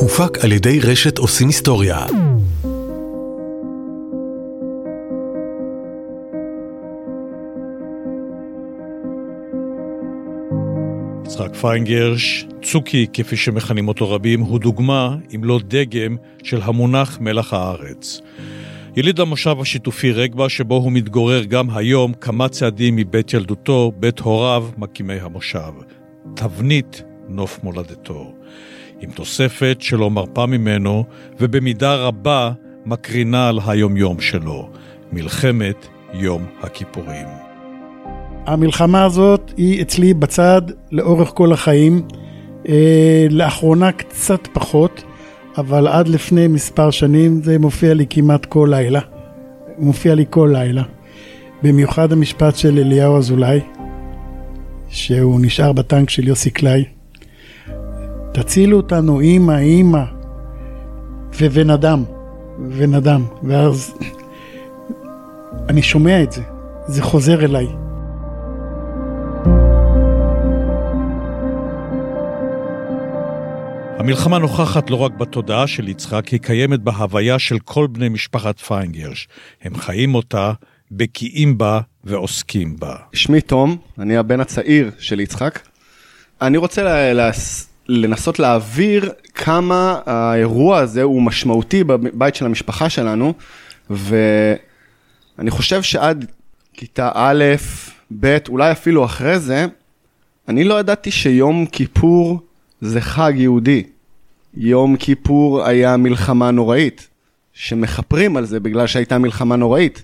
הופק על ידי רשת עושים היסטוריה. יצחק פיינגרש, צוקי כפי שמכנים אותו רבים, הוא דוגמה, אם לא דגם, של המונח מלח הארץ. יליד המושב השיתופי רגבה, שבו הוא מתגורר גם היום, כמה צעדים מבית ילדותו, בית הוריו, מקימי המושב. תבנית נוף מולדתו. עם תוספת שלא מרפה ממנו, ובמידה רבה מקרינה על היומיום שלו. מלחמת יום הכיפורים. המלחמה הזאת היא אצלי בצד לאורך כל החיים. אה, לאחרונה קצת פחות, אבל עד לפני מספר שנים זה מופיע לי כמעט כל לילה. מופיע לי כל לילה. במיוחד המשפט של אליהו אזולאי, שהוא נשאר בטנק של יוסי קליי. תצילו אותנו, אימא, אימא, ובן אדם, בן אדם. ואז אני שומע את זה, זה חוזר אליי. המלחמה נוכחת לא רק בתודעה של יצחק, היא קיימת בהוויה של כל בני משפחת פיינגרש. הם חיים אותה, בקיאים בה ועוסקים בה. שמי תום, אני הבן הצעיר של יצחק. אני רוצה לה, לנסות להעביר כמה האירוע הזה הוא משמעותי בבית של המשפחה שלנו, ואני חושב שעד כיתה א', ב', אולי אפילו אחרי זה, אני לא ידעתי שיום כיפור זה חג יהודי. יום כיפור היה מלחמה נוראית, שמכפרים על זה בגלל שהייתה מלחמה נוראית.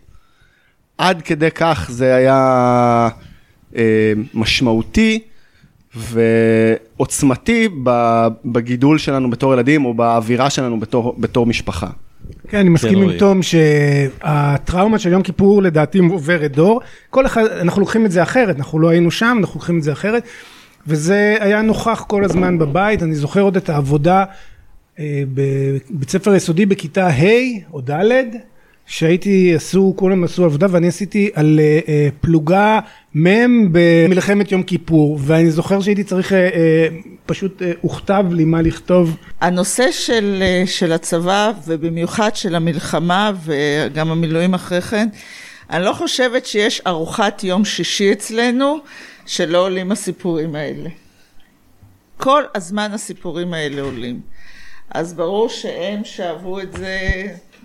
עד כדי כך זה היה אה, משמעותי ועוצמתי בגידול שלנו בתור ילדים או באווירה שלנו בתור, בתור משפחה. כן, אני מסכים עם תום שהטראומה של יום כיפור לדעתי עוברת דור. כל אחד, אנחנו לוקחים את זה אחרת, אנחנו לא היינו שם, אנחנו לוקחים את זה אחרת. וזה היה נוכח כל הזמן בבית, אני זוכר עוד את העבודה אה, בבית ספר יסודי בכיתה ה' או ד', שהייתי, עשו, כולם עשו עבודה ואני עשיתי על אה, אה, פלוגה מ' במלחמת יום כיפור ואני זוכר שהייתי צריך, פשוט הוכתב לי מה לכתוב. הנושא של, של הצבא ובמיוחד של המלחמה וגם המילואים אחרי כן, אני לא חושבת שיש ארוחת יום שישי אצלנו שלא עולים הסיפורים האלה. כל הזמן הסיפורים האלה עולים. אז ברור שהם שאבו את זה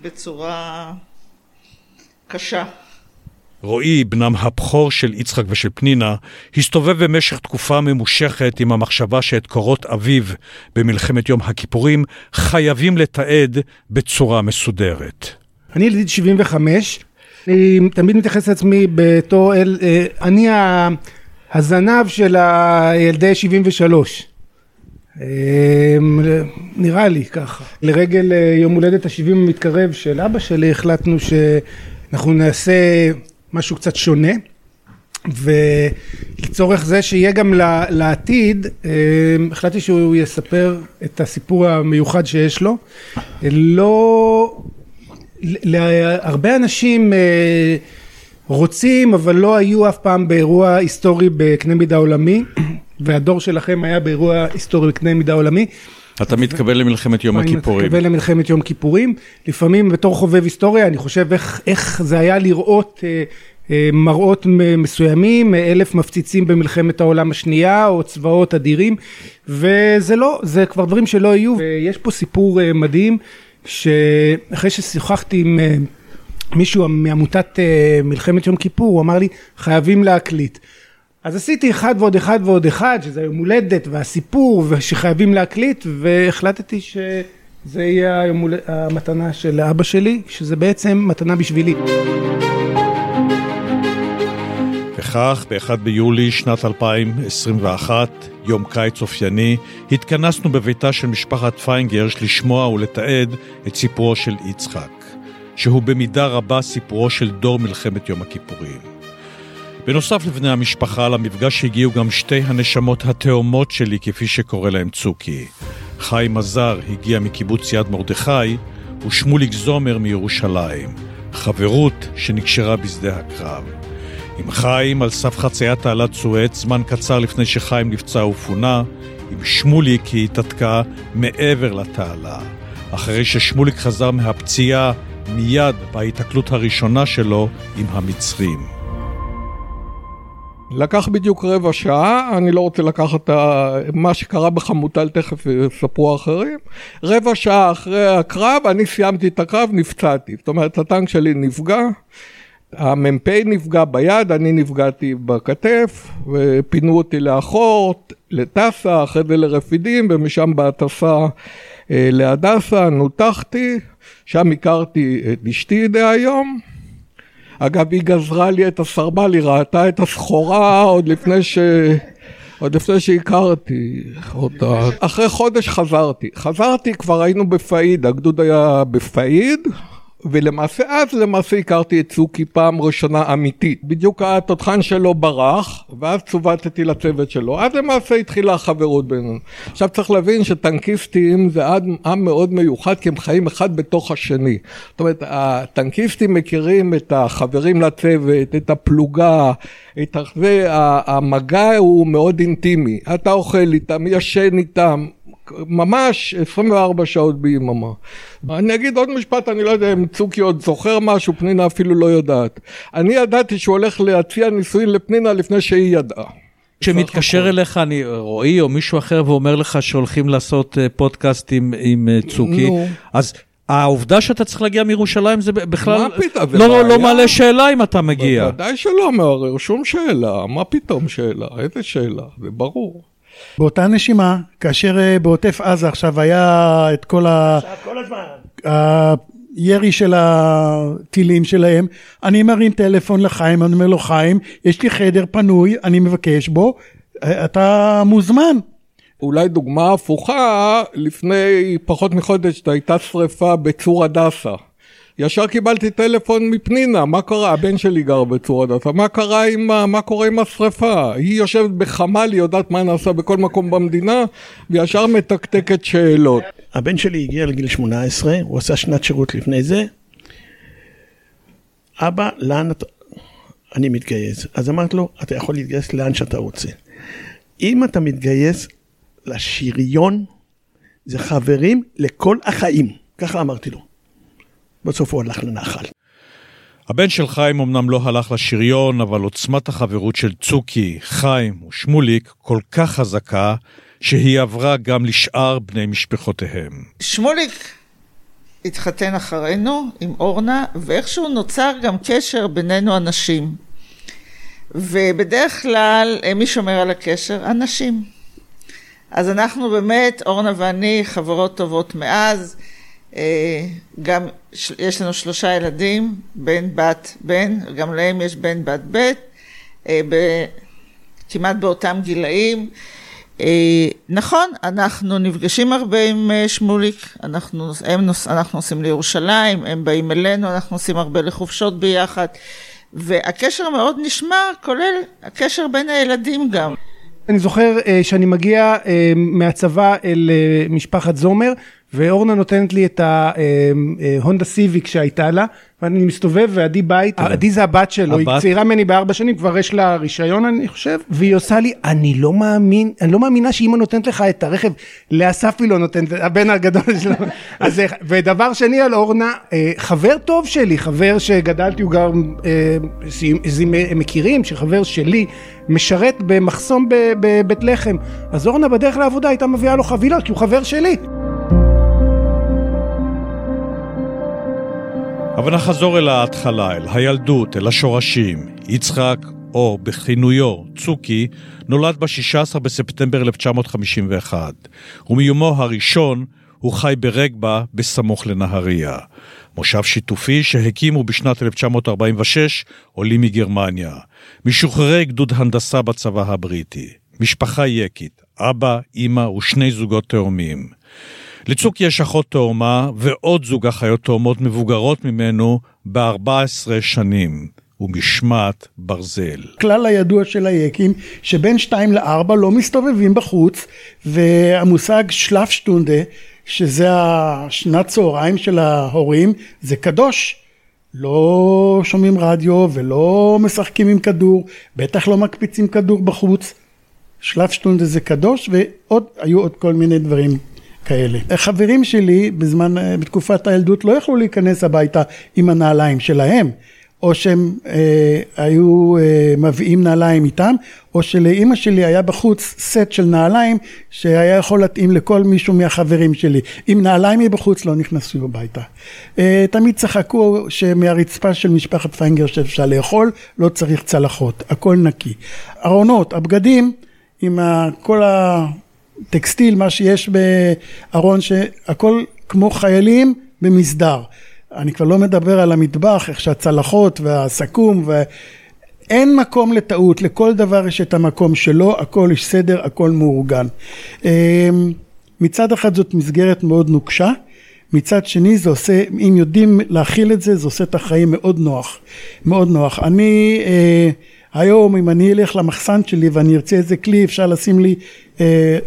בצורה קשה. רועי, בנם הבכור של יצחק ושל פנינה, הסתובב במשך תקופה ממושכת עם המחשבה שאת קורות אביו במלחמת יום הכיפורים חייבים לתעד בצורה מסודרת. אני יליד 75, אני תמיד מתייחס לעצמי בתור אל... אה, אני הזנב של הילדי 73. אמ, נראה לי ככה. לרגל אה, יום הולדת ה-70 המתקרב של אבא שלי החלטנו שאנחנו נעשה משהו קצת שונה ולצורך זה שיהיה גם לעתיד אמ, החלטתי שהוא יספר את הסיפור המיוחד שיש לו לא להרבה אנשים אה, רוצים אבל לא היו אף פעם באירוע היסטורי בקנה מידה עולמי והדור שלכם היה באירוע היסטורי בקנה מידה עולמי. אתה מתכוון למלחמת יום הכיפורים. אני מתכוון למלחמת יום כיפורים. לפעמים בתור חובב היסטוריה אני חושב איך, איך זה היה לראות אה, אה, מראות מסוימים, אלף מפציצים במלחמת העולם השנייה או צבאות אדירים וזה לא, זה כבר דברים שלא יהיו ויש פה סיפור אה, מדהים שאחרי ששיחחתי עם אה, מישהו מעמותת אה, מלחמת יום כיפור, הוא אמר לי חייבים להקליט. אז עשיתי אחד ועוד אחד ועוד אחד, שזה יום הולדת והסיפור ושחייבים להקליט, והחלטתי שזה יהיה היום המתנה של אבא שלי, שזה בעצם מתנה בשבילי. וכך, ב-1 ביולי שנת 2021, יום קיץ אופייני, התכנסנו בביתה של משפחת פיינגרש לשמוע ולתעד את סיפורו של יצחק. שהוא במידה רבה סיפורו של דור מלחמת יום הכיפורים. בנוסף לבני המשפחה, למפגש הגיעו גם שתי הנשמות התאומות שלי, כפי שקורא להם צוקי. חיים עזר הגיע מקיבוץ יד מרדכי, ושמוליק זומר מירושלים. חברות שנקשרה בשדה הקרב. עם חיים על סף חציית תעלת סואץ, זמן קצר לפני שחיים נפצע ופונה, עם שמוליק היא התעתקה מעבר לתעלה. אחרי ששמוליק חזר מהפציעה מיד בהיתקלות הראשונה שלו עם המצרים. לקח בדיוק רבע שעה, אני לא רוצה לקחת מה שקרה בחמוטל, תכף יספרו אחרים. רבע שעה אחרי הקרב, אני סיימתי את הקרב, נפצעתי. זאת אומרת, הטנק שלי נפגע, המ"פ נפגע ביד, אני נפגעתי בכתף, ופינו אותי לאחור, לטסה, אחרי זה לרפידים, ומשם בהטסה אה, להדסה, נותחתי, שם הכרתי את אשתי דהיום. אגב, היא גזרה לי את הסרבל, היא ראתה את הסחורה עוד לפני ש... עוד לפני שהכרתי אותה. אחרי חודש חזרתי. חזרתי, כבר היינו בפאיד, הגדוד היה בפאיד. ולמעשה אז למעשה הכרתי את צוקי פעם ראשונה אמיתית. בדיוק התותחן שלו ברח, ואז צוותתי לצוות שלו. אז למעשה התחילה החברות בינינו. עכשיו צריך להבין שטנקיסטים זה עם מאוד מיוחד, כי הם חיים אחד בתוך השני. זאת אומרת, הטנקיסטים מכירים את החברים לצוות, את הפלוגה, את זה, המגע הוא מאוד אינטימי. אתה אוכל איתם, ישן איתם, ממש 24 שעות ביממה. אני אגיד עוד משפט, אני לא יודע אם צוקי עוד זוכר משהו, פנינה אפילו לא יודעת. אני ידעתי שהוא הולך להציע נישואין לפנינה לפני שהיא ידעה. כשמתקשר אליך אני, רועי או מישהו אחר ואומר לך שהולכים לעשות אה, פודקאסט עם, עם אה, צוקי, נו. אז העובדה שאתה צריך להגיע מירושלים זה בכלל מה פתאום, לא, לא, לא מעלה שאלה אם אתה מגיע. בוודאי שלא מעורר שום שאלה, מה פתאום שאלה, איזה שאלה, זה ברור. באותה נשימה, כאשר אה, בעוטף עזה עכשיו היה את כל ה... כל הזמן. הירי של הטילים שלהם, אני מרים טלפון לחיים, אני אומר לו חיים, יש לי חדר פנוי, אני מבקש בו, אה, אתה מוזמן. אולי דוגמה הפוכה, לפני פחות מחודש הייתה שריפה בצור הדסה. ישר קיבלתי טלפון מפנינה, מה קרה? הבן שלי גר בצור הדסה, מה קרה עם, מה קורה עם השרפה? היא יושבת בחמ"ל, היא יודעת מה נעשה בכל מקום במדינה, וישר מתקתקת שאלות. הבן שלי הגיע לגיל 18, הוא עשה שנת שירות לפני זה. אבא, לאן אתה... אני מתגייס. אז אמרתי לו, אתה יכול להתגייס לאן שאתה רוצה. אם אתה מתגייס לשריון, זה חברים לכל החיים. ככה אמרתי לו. בסוף הוא הלך לנחל. הבן של חיים אמנם לא הלך לשריון, אבל עוצמת החברות של צוקי, חיים ושמוליק כל כך חזקה, שהיא עברה גם לשאר בני משפחותיהם. שמוליק התחתן אחרינו עם אורנה, ואיכשהו נוצר גם קשר בינינו הנשים. ובדרך כלל, מי שומר על הקשר? הנשים. אז אנחנו באמת, אורנה ואני, חברות טובות מאז. אה, גם יש לנו שלושה ילדים, בן, בת, בן, גם להם יש בן, בת, בת, אה, כמעט באותם גילאים. אה, נכון, אנחנו נפגשים הרבה עם שמוליק, אנחנו, הם נוס, אנחנו נוסעים לירושלים, הם באים אלינו, אנחנו נוסעים הרבה לחופשות ביחד, והקשר מאוד נשמר, כולל הקשר בין הילדים גם. אני זוכר שאני מגיע מהצבא אל משפחת זומר, ואורנה נותנת לי את ההונדה סיביק שהייתה לה, ואני מסתובב ועדי בית, עדי זה הבת שלו, היא צעירה ממני בארבע שנים, כבר יש לה רישיון אני חושב, והיא עושה לי, אני לא מאמין, אני לא מאמינה שאימא נותנת לך את הרכב, לאסף היא לא נותנת, הבן הגדול שלו, אז, ודבר שני על אורנה, אה, חבר טוב שלי, חבר שגדלתי, הוא גם, אה, מכירים, שחבר שלי משרת במחסום בבית לחם, אז אורנה בדרך לעבודה הייתה מביאה לו חבילות, כי הוא חבר שלי. אבל נחזור אל ההתחלה, אל הילדות, אל השורשים. יצחק, או בכינויו צוקי, נולד ב-16 בספטמבר 1951, ומיומו הראשון הוא חי ברגבה בסמוך לנהריה. מושב שיתופי שהקימו בשנת 1946 עולים מגרמניה. משוחררי גדוד הנדסה בצבא הבריטי. משפחה יקית, אבא, אימא ושני זוגות תאומים. לצוק יש אחות תאומה ועוד זוג אחיות תאומות מבוגרות ממנו ב-14 שנים. ומשמעת ברזל. כלל הידוע של היקים, שבין 2 ל-4 לא מסתובבים בחוץ, והמושג שלפשטונדה, שזה השנת צהריים של ההורים, זה קדוש. לא שומעים רדיו ולא משחקים עם כדור, בטח לא מקפיצים כדור בחוץ. שלב שטונדה זה קדוש, ועוד, היו עוד כל מיני דברים כאלה. החברים שלי בזמן, בתקופת הילדות לא יכלו להיכנס הביתה עם הנעליים שלהם. או שהם אה, היו אה, מביאים נעליים איתם, או שלאימא שלי היה בחוץ סט של נעליים שהיה יכול להתאים לכל מישהו מהחברים שלי. עם נעליים מבחוץ לא נכנסו הביתה. אה, תמיד צחקו שמהרצפה של משפחת פיינגר שאפשר לאכול, לא צריך צלחות, הכל נקי. ארונות, הבגדים, עם כל הטקסטיל, מה שיש בארון, שהכל כמו חיילים במסדר. אני כבר לא מדבר על המטבח, איך שהצלחות והסכו"ם ואין מקום לטעות, לכל דבר יש את המקום שלו, הכל יש סדר, הכל מאורגן. אמ, מצד אחד זאת מסגרת מאוד נוקשה, מצד שני זה עושה, אם יודעים להכיל את זה, זה עושה את החיים מאוד נוח, מאוד נוח. אני אה, היום אם אני אלך למחסן שלי ואני ארצה איזה כלי אפשר לשים לי אה,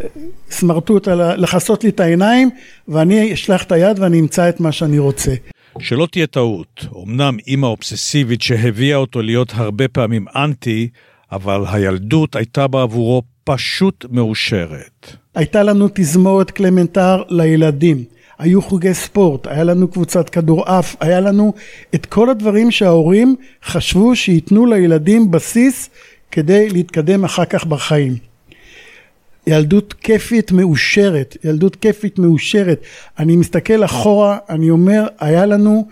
סמרטוט, לכסות לי את העיניים ואני אשלח את היד ואני אמצא את מה שאני רוצה. שלא תהיה טעות, אמנם אימא אובססיבית שהביאה אותו להיות הרבה פעמים אנטי, אבל הילדות הייתה בעבורו פשוט מאושרת. הייתה לנו תזמורת קלמנטר לילדים, היו חוגי ספורט, היה לנו קבוצת כדורעף, היה לנו את כל הדברים שההורים חשבו שייתנו לילדים בסיס כדי להתקדם אחר כך בחיים. ילדות כיפית מאושרת, ילדות כיפית מאושרת. אני מסתכל אחורה, אני אומר, היה לנו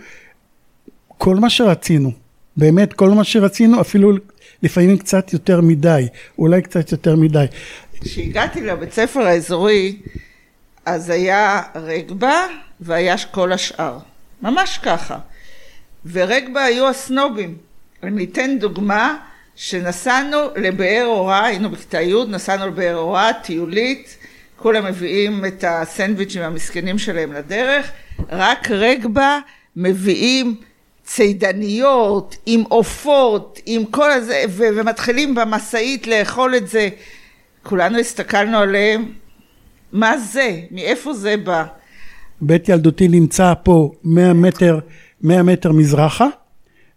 כל מה שרצינו, באמת כל מה שרצינו, אפילו לפעמים קצת יותר מדי, אולי קצת יותר מדי. כשהגעתי לבית ספר האזורי, אז היה רגבה והיה כל השאר, ממש ככה. ורגבה היו הסנובים. אני אתן דוגמה, שנסענו לבאר אורה, היינו בכיתה י', נסענו לבאר אורה, טיולית, כולם מביאים את הסנדוויצ'ים המסכנים שלהם לדרך, רק רגבה מביאים צידניות, עם עופות, עם כל הזה, ו- ומתחילים במשאית לאכול את זה. כולנו הסתכלנו עליהם, מה זה? מאיפה זה בא? בית ילדותי נמצא פה 100 מטר, 100 מטר מזרחה.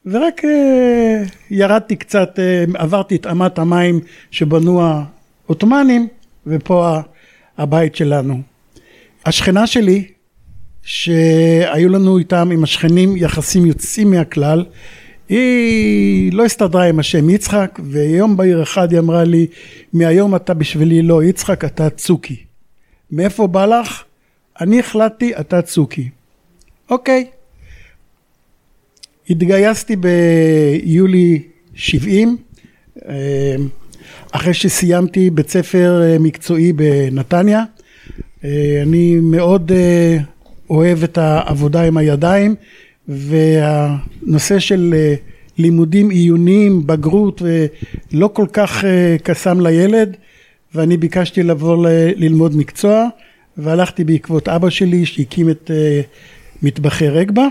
ורק אה, ירדתי קצת, אה, עברתי את אמת המים שבנו העות'מאנים, ופה הבית שלנו. השכנה שלי, שהיו לנו איתם, עם השכנים, יחסים יוצאים מהכלל, היא לא הסתדרה עם השם יצחק, ויום בהיר אחד היא אמרה לי, מהיום אתה בשבילי לא יצחק, אתה צוקי. מאיפה בא לך? אני החלטתי, אתה צוקי. אוקיי. התגייסתי ביולי 70, אה, אחרי שסיימתי בית ספר אה, מקצועי בנתניה. אה, אני מאוד אוהב את העבודה עם הידיים והנושא של לימודים עיוניים, בגרות, לא כל כך קסם לילד ואני ביקשתי לבוא ללמוד מקצוע והלכתי בעקבות אבא שלי שהקים את מטבחי רגבה.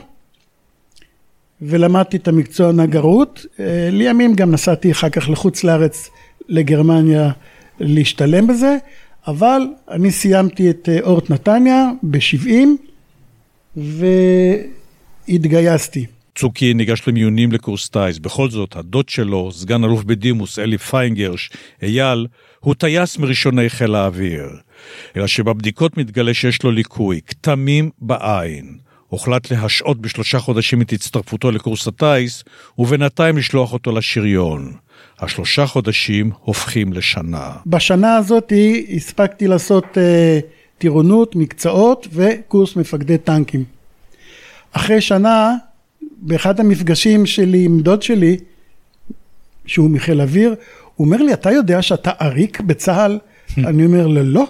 ולמדתי את המקצוע נגרות. אה, לימים גם נסעתי אחר כך לחוץ לארץ, לגרמניה, להשתלם בזה, אבל אני סיימתי את אה, אורט נתניה ב-70 והתגייסתי. צוקי ניגש למיונים לקורס טיס. בכל זאת, הדוד שלו, סגן אלוף בדימוס אלי פיינגרש, אייל, הוא טייס מראשוני חיל האוויר. אלא שבבדיקות מתגלה שיש לו ליקוי, כתמים בעין. הוחלט להשעות בשלושה חודשים את הצטרפותו לקורס הטיס, ובינתיים לשלוח אותו לשריון. השלושה חודשים הופכים לשנה. בשנה הזאת הספקתי לעשות uh, טירונות, מקצועות וקורס מפקדי טנקים. אחרי שנה, באחד המפגשים שלי עם דוד שלי, שהוא מחיל אוויר, הוא אומר לי, אתה יודע שאתה עריק בצה"ל? אני אומר לו, לא.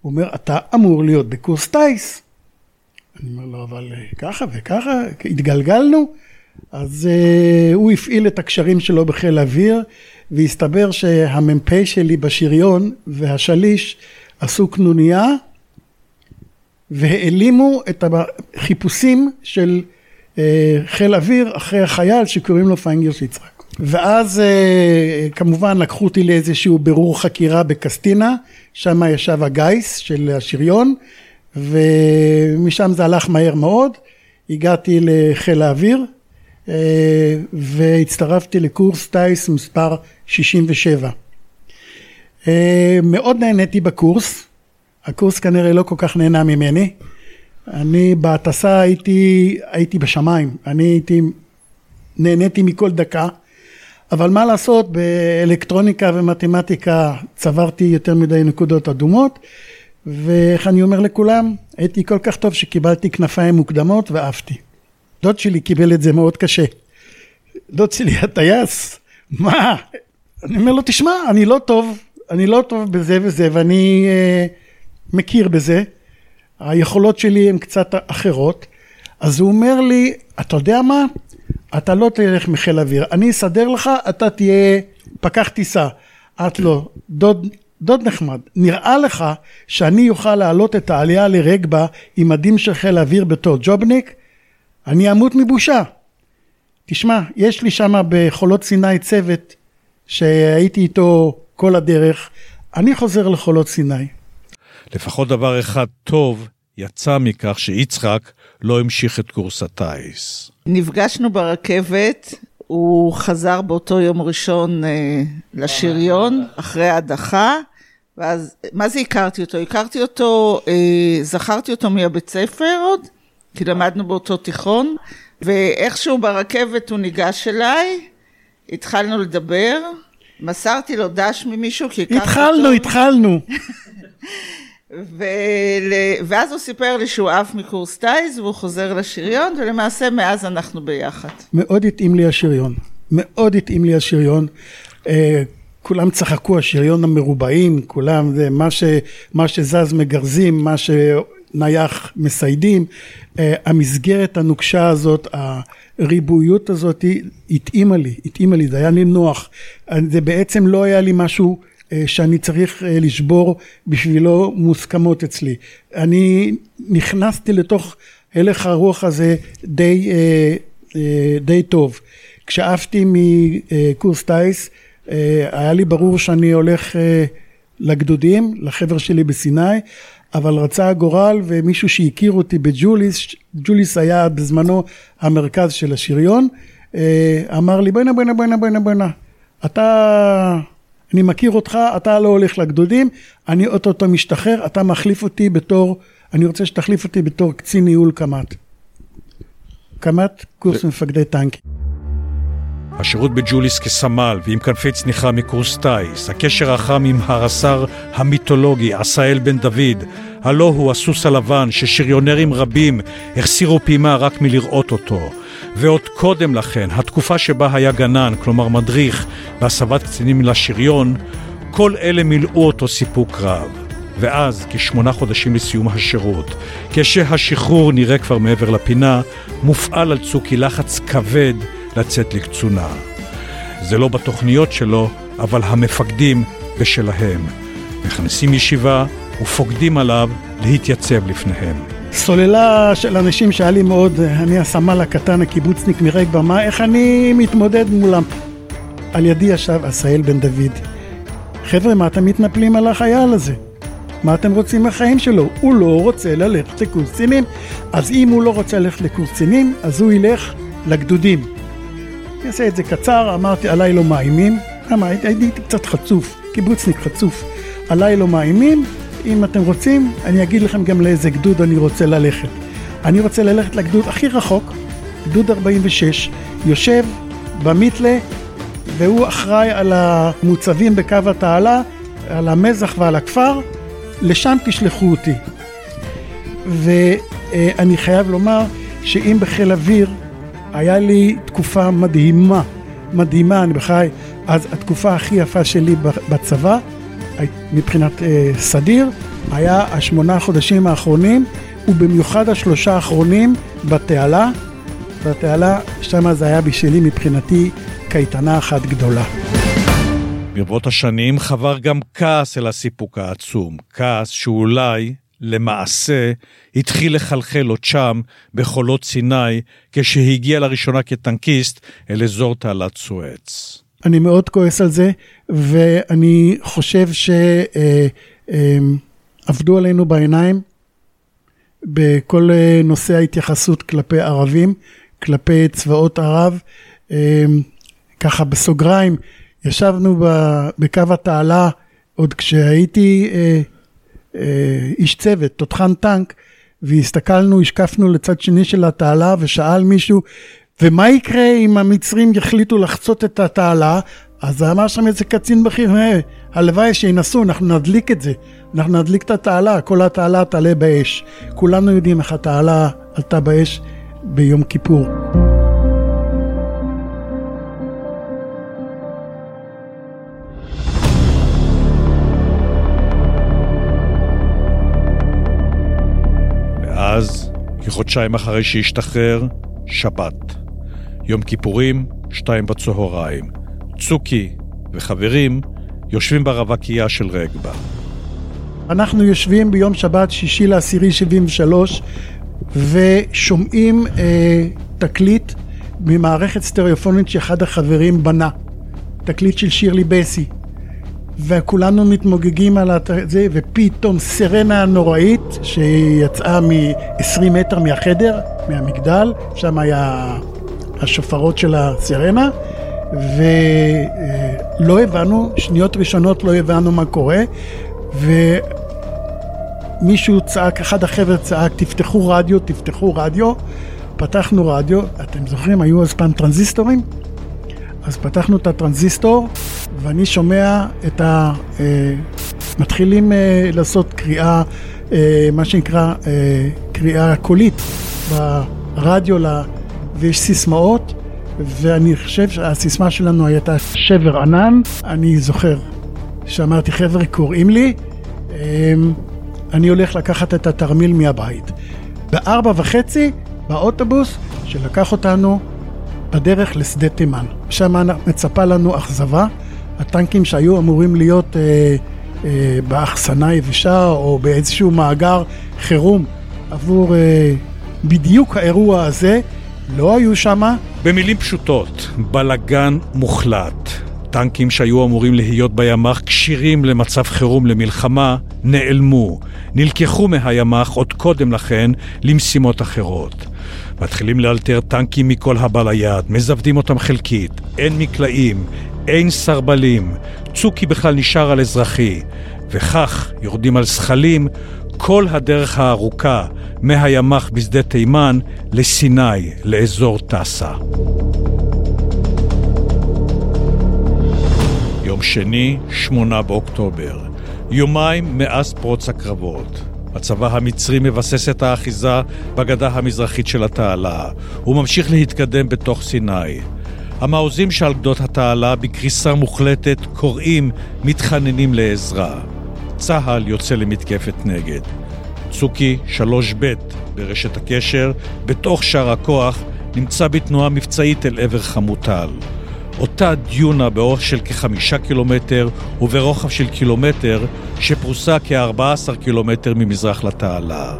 הוא אומר, אתה אמור להיות בקורס טיס. אני אומר לו, אבל אה, ככה וככה, התגלגלנו, אז אה, הוא הפעיל את הקשרים שלו בחיל האוויר, והסתבר שהמ"פ שלי בשריון והשליש עשו קנוניה, והעלימו את החיפושים של אה, חיל אוויר אחרי החייל שקוראים לו פיינגרש יצחק. ואז אה, כמובן לקחו אותי לאיזשהו בירור חקירה בקסטינה, שם ישב הגיס של השריון, ומשם זה הלך מהר מאוד, הגעתי לחיל האוויר אה, והצטרפתי לקורס טיס מספר 67. אה, מאוד נהניתי בקורס, הקורס כנראה לא כל כך נהנה ממני. אני בהטסה הייתי, הייתי בשמיים, אני הייתי, נהניתי מכל דקה, אבל מה לעשות, באלקטרוניקה ומתמטיקה צברתי יותר מדי נקודות אדומות, ואיך אני אומר לכולם, הייתי כל כך טוב שקיבלתי כנפיים מוקדמות ועפתי. דוד שלי קיבל את זה מאוד קשה. דוד שלי הטייס, מה? אני אומר לו, תשמע, אני לא טוב, אני לא טוב בזה וזה, ואני uh, מכיר בזה. היכולות שלי הן קצת אחרות. אז הוא אומר לי, אתה יודע מה? אתה לא תלך מחיל אוויר, אני אסדר לך, אתה תהיה פקח טיסה. את לא. דוד, דוד נחמד, נראה לך שאני אוכל להעלות את העלייה לרגבה עם מדים של חיל האוויר בתור ג'ובניק? אני אמות מבושה. תשמע, יש לי שם בחולות סיני צוות שהייתי איתו כל הדרך, אני חוזר לחולות סיני. לפחות דבר אחד טוב יצא מכך שיצחק לא המשיך את קורס הטיס. נפגשנו ברכבת, הוא חזר באותו יום ראשון אה, לשריון, אחרי ההדחה, ואז, מה זה הכרתי אותו? הכרתי אותו, אה, זכרתי אותו מהבית ספר עוד, כי למדנו באותו תיכון, ואיכשהו ברכבת הוא ניגש אליי, התחלנו לדבר, מסרתי לו דש ממישהו, כי הכרתי אותו. התחלנו, התחלנו. ול... ואז הוא סיפר לי שהוא עף מקורס טיס והוא חוזר לשריון, ולמעשה מאז אנחנו ביחד. מאוד התאים לי השריון, מאוד התאים לי השריון. כולם צחקו, השריון המרובעים, כולם, זה מה, ש, מה שזז מגרזים, מה שנייח מסיידים. אה, המסגרת הנוקשה הזאת, הריבועיות הזאת, התאימה לי, התאימה לי, זה היה לי נוח. זה בעצם לא היה לי משהו... אה, שאני צריך אה, לשבור בשבילו מוסכמות אצלי. אני נכנסתי לתוך הלך הרוח הזה די, אה, די טוב. כשעפתי מקורס טיס, היה לי ברור שאני הולך לגדודים, לחבר שלי בסיני, אבל רצה הגורל ומישהו שהכיר אותי בג'וליס, ג'וליס היה בזמנו המרכז של השריון, אמר לי בוא'נה בוא'נה בוא'נה בוא'נה בוא'נה, אתה אני מכיר אותך, אתה לא הולך לגדודים, אני אוטוטו משתחרר, אתה מחליף אותי בתור, אני רוצה שתחליף אותי בתור קצין ניהול קמ"ט. קמ"ט, קורס מפקדי טנקים. השירות בג'וליס כסמל ועם כנפי צניחה מקורס טיס, הקשר החם עם הרס"ר המיתולוגי עשאל בן דוד, הלא הוא הסוס הלבן ששריונרים רבים החסירו פעימה רק מלראות אותו. ועוד קודם לכן, התקופה שבה היה גנן, כלומר מדריך, בהסבת קצינים לשריון, כל אלה מילאו אותו סיפוק רב. ואז, כשמונה חודשים לסיום השירות, כשהשחרור נראה כבר מעבר לפינה, מופעל על צוקי לחץ כבד לצאת לקצונה. זה לא בתוכניות שלו, אבל המפקדים בשלהם. מכנסים ישיבה ופוקדים עליו להתייצב לפניהם. סוללה של אנשים לי מאוד, אני הסמל הקטן, הקיבוצניק מרגבה, מה, איך אני מתמודד מולם? על ידי ישב עשהאל בן דוד. חבר'ה, מה אתם מתנפלים על החייל הזה? מה אתם רוצים מהחיים שלו? הוא לא רוצה ללכת לקורס קצינים. אז אם הוא לא רוצה ללכת לקורס קצינים, אז הוא ילך לגדודים. אני אעשה את זה קצר, אמרתי עליי לא מאיימים. למה? הייתי, קצת חצוף, קיבוצניק חצוף. עליי לא מאיימים, אם אתם רוצים, אני אגיד לכם גם לאיזה גדוד אני רוצה ללכת. אני רוצה ללכת לגדוד הכי רחוק, גדוד 46, יושב במיתלה, והוא אחראי על המוצבים בקו התעלה, על המזח ועל הכפר, לשם תשלחו אותי. ואני חייב לומר שאם בחיל אוויר היה לי תקופה מדהימה, מדהימה, אני בחיי, אז התקופה הכי יפה שלי בצבא מבחינת אה, סדיר, היה השמונה חודשים האחרונים, ובמיוחד השלושה האחרונים בתעלה. בתעלה, שם זה היה בשבילי מבחינתי קייטנה אחת גדולה. ברבות השנים חבר גם כעס אל הסיפוק העצום, כעס שאולי, למעשה, התחיל לחלחל עוד שם, בחולות סיני, כשהגיע לראשונה כטנקיסט אל אזור תעלת סואץ. אני מאוד כועס על זה, ואני חושב שעבדו עלינו בעיניים בכל נושא ההתייחסות כלפי ערבים, כלפי צבאות ערב. ככה בסוגריים, ישבנו בקו התעלה עוד כשהייתי אה, אה, איש צוות, תותחן טנק, והסתכלנו, השקפנו לצד שני של התעלה ושאל מישהו, ומה יקרה אם המצרים יחליטו לחצות את התעלה? אז אמר שם איזה קצין בכיר, אה, הלוואי שינסו, אנחנו נדליק את זה. אנחנו נדליק את התעלה, כל התעלה תעלה באש. כולנו יודעים איך התעלה עלתה באש ביום כיפור. ואז, כחודשיים אחרי שהשתחרר, שבת. יום כיפורים, שתיים בצהריים. צוקי וחברים יושבים ברווקייה של רגבה. אנחנו יושבים ביום שבת, שישי לעשירי 73, ושומעים אה, תקליט ממערכת סטריאופונית שאחד החברים בנה. תקליט של שירלי בסי. וכולנו מתמוגגים על זה, ופתאום סרנה נוראית שיצאה מ-20 מטר מהחדר, מהמגדל, שם היה השופרות של הסרנה, ולא הבנו, שניות ראשונות לא הבנו מה קורה, ומישהו צעק, אחד החבר'ה צעק, תפתחו רדיו, תפתחו רדיו. פתחנו רדיו, אתם זוכרים, היו אז פעם טרנזיסטורים? אז פתחנו את הטרנזיסטור, ואני שומע את ה... אה, מתחילים אה, לעשות קריאה, אה, מה שנקרא קריאה קולית ברדיו, ויש סיסמאות, ואני חושב שהסיסמה שלנו הייתה שבר ענן. אני זוכר שאמרתי, חבר'ה, קוראים לי, אני הולך לקחת את התרמיל מהבית. בארבע וחצי, באוטובוס שלקח אותנו בדרך לשדה תימן. שם מצפה לנו אכזבה. הטנקים שהיו אמורים להיות אה, אה, באחסנה יבשה או באיזשהו מאגר חירום עבור אה, בדיוק האירוע הזה, לא היו שם. במילים פשוטות, בלגן מוחלט. טנקים שהיו אמורים להיות בימ"ח כשירים למצב חירום למלחמה, נעלמו, נלקחו מהימ"ח עוד קודם לכן למשימות אחרות. מתחילים לאלתר טנקים מכל הבא ליד, מזוודים אותם חלקית, אין מקלעים, אין סרבלים, צוקי בכלל נשאר על אזרחי, וכך יורדים על זחלים כל הדרך הארוכה מהימ"ח בשדה תימן לסיני, לאזור טאסה. יום שני, שמונה באוקטובר, יומיים מאז פרוץ הקרבות. הצבא המצרי מבסס את האחיזה בגדה המזרחית של התעלה. הוא ממשיך להתקדם בתוך סיני. המעוזים שעל גדות התעלה בקריסה מוחלטת קוראים, מתחננים לעזרה. צה"ל יוצא למתקפת נגד. צוקי 3ב ברשת הקשר, בתוך שער הכוח, נמצא בתנועה מבצעית אל עבר חמוטל. אותה דיונה באורך של כחמישה קילומטר וברוחב של קילומטר, שפרוסה כ-14 קילומטר ממזרח לתעלה.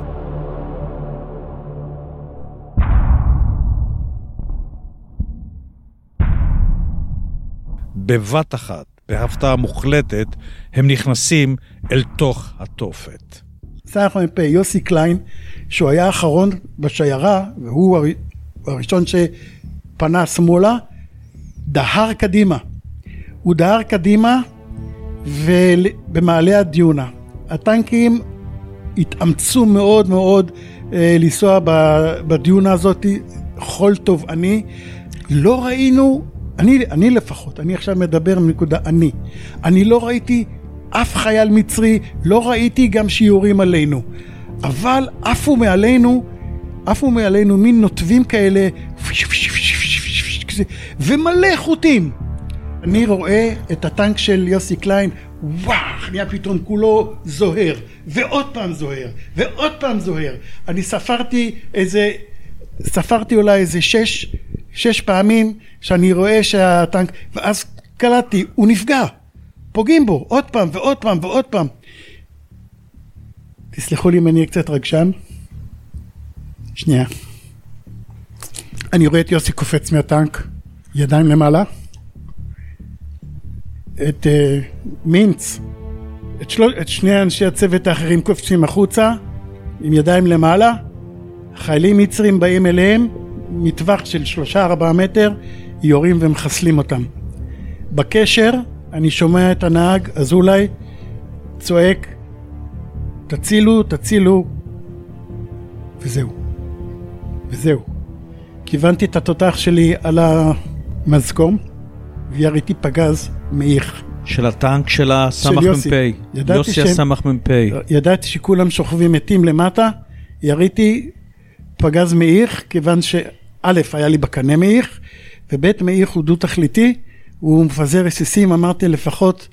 בבת אחת, בהפתעה מוחלטת, הם נכנסים אל תוך התופת. סך מ"פ יוסי קליין, שהוא היה האחרון בשיירה, והוא הראשון שפנה שמאלה, דהר קדימה. הוא דהר קדימה ובמעלה הדיונה. הטנקים התאמצו מאוד מאוד אה, לנסוע בדיונה הזאת, חול טובעני. לא ראינו, אני, אני לפחות, אני עכשיו מדבר מנקודה אני. אני לא ראיתי אף חייל מצרי, לא ראיתי גם שיעורים עלינו. אבל עפו מעלינו, עפו מעלינו מין נוטבים כאלה, ומלא חוטים. אני רואה את הטנק של יוסי קליין, וואו, נהיה פתאום כולו זוהר, ועוד פעם זוהר, ועוד פעם זוהר. אני ספרתי איזה, ספרתי אולי איזה שש, שש פעמים שאני רואה שהטנק, ואז קלטתי, הוא נפגע, פוגעים בו, עוד פעם ועוד פעם ועוד פעם. תסלחו לי אם אני אהיה קצת רגשן. שנייה. אני רואה את יוסי קופץ מהטנק, ידיים למעלה. את uh, מינץ, את, של... את שני אנשי הצוות האחרים קופצים החוצה, עם ידיים למעלה. חיילים מצרים באים אליהם, מטווח של שלושה ארבעה מטר, יורים ומחסלים אותם. בקשר, אני שומע את הנהג אזולאי צועק, תצילו, תצילו, וזהו. וזהו. כיוונתי את התותח שלי על המזקום, ויריתי פגז מאיך. של הטנק של הסמ"ך יוסי. מ"פ. ידעתי יוסי שהם- הסמ"ך מ"פ. ידעתי שכולם שוכבים מתים למטה, יריתי פגז מאיך, כיוון שא', היה לי בקנה מאיך, וב', מאיך הוא דו-תכליתי, הוא מפזר רסיסים, אמרתי לפחות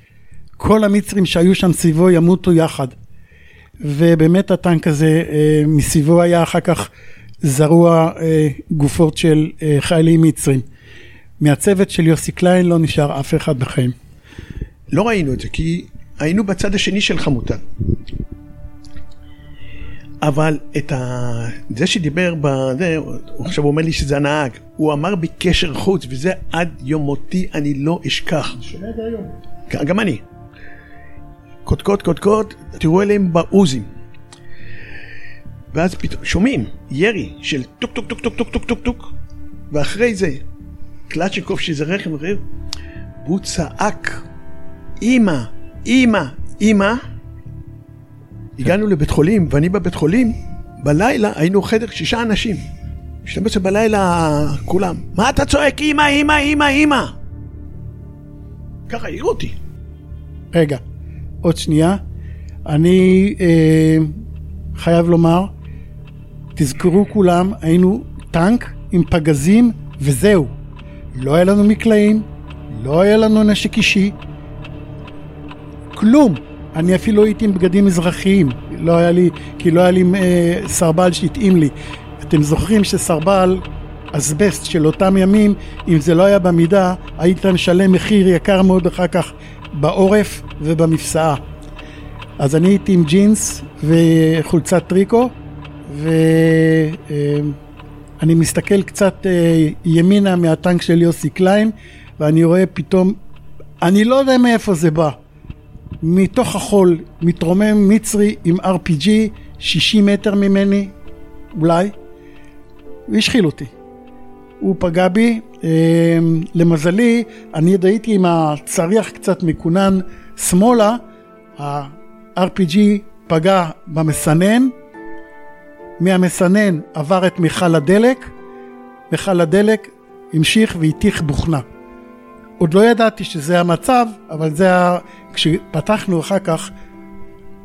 כל המצרים שהיו שם סביבו ימותו יחד. ובאמת הטנק הזה אה, מסביבו היה אחר כך זרוע אה, גופות של אה, חיילים מצרים. מהצוות של יוסי קליין לא נשאר אף אחד בחיים. לא ראינו את זה, כי היינו בצד השני של חמוטל. אבל את ה... זה שדיבר בזה, הוא עכשיו אומר לי שזה הנהג, הוא אמר בקשר חוץ, וזה עד יום מותי אני לא אשכח. כן, גם אני. קודקוד קודקוד, תירו עליהם בעוזים. ואז פתאום שומעים ירי של טוק טוק טוק טוק טוק טוק טוק טוק, ואחרי זה קלצ'יקוב שזה רכב רכב, והוא צעק אמא, אמא, אמא. הגענו לבית חולים, ואני בבית חולים, בלילה היינו חדר שישה אנשים. 12 בלילה כולם, מה אתה צועק אמא, אמא, אמא, אמא? ככה העירו אותי. רגע, עוד שנייה. אני אה, חייב לומר, תזכרו כולם, היינו טנק עם פגזים וזהו. לא היה לנו מקלעים, לא היה לנו נשק אישי, כלום. אני אפילו הייתי עם בגדים אזרחיים, לא היה לי, כי לא היה לי אה, סרבל שהתאים לי. אתם זוכרים שסרבל אסבסט של אותם ימים, אם זה לא היה במידה, היית משלם מחיר יקר מאוד אחר כך בעורף ובמפסעה. אז אני הייתי עם ג'ינס וחולצת טריקו, ואני מסתכל קצת אה, ימינה מהטנק של יוסי קליין, ואני רואה פתאום, אני לא יודע מאיפה זה בא. מתוך החול מתרומם מצרי עם RPG 60 מטר ממני, אולי, והשחיל אותי. הוא פגע בי, אה, למזלי, אני עוד הייתי עם הצריח קצת מקונן שמאלה, ה-RPG פגע במסנן, מהמסנן עבר את מכל הדלק, מכל הדלק המשיך והטיח בוכנה. עוד לא ידעתי שזה המצב, אבל זה ה... כשפתחנו אחר כך,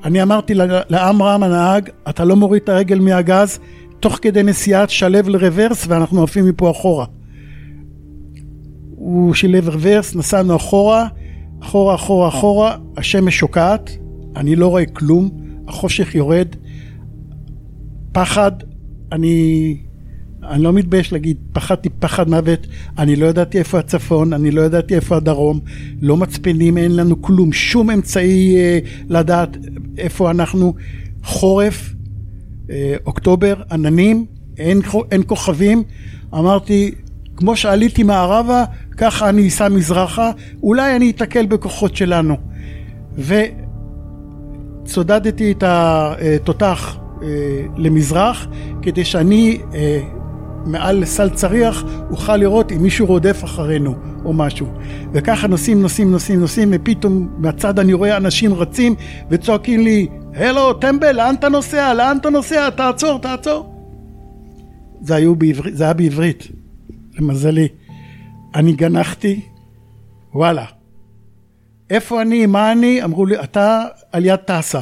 אני אמרתי לעמרם הנהג, אתה לא מוריד את הרגל מהגז, תוך כדי נסיעת שלב לרוורס ואנחנו עפים מפה אחורה. הוא שילב רוורס, נסענו אחורה, אחורה, אחורה, אחורה, השמש שוקעת, אני לא רואה כלום, החושך יורד, פחד, אני, אני לא מתבייש להגיד, פחדתי פחד מוות, אני לא ידעתי איפה הצפון, אני לא ידעתי איפה הדרום, לא מצפנים, אין לנו כלום, שום אמצעי אה, לדעת איפה אנחנו, חורף, אה, אוקטובר, עננים, אין, אין כוכבים, אמרתי, כמו שעליתי מערבה, ככה אני אסע מזרחה, אולי אני אתקל בכוחות שלנו. וצודדתי את התותח אה, למזרח, כדי שאני אה, מעל לסל צריח אוכל לראות אם מישהו רודף אחרינו או משהו. וככה נוסעים, נוסעים, נוסעים, נוסעים, ופתאום מהצד אני רואה אנשים רצים וצועקים לי, הלו, טמבל, לאן אתה נוסע? לאן אתה נוסע? תעצור, תעצור. זה, בעברית, זה היה בעברית, למזלי. אני גנחתי, וואלה. איפה אני, מה אני? אמרו לי, אתה על יד טסה.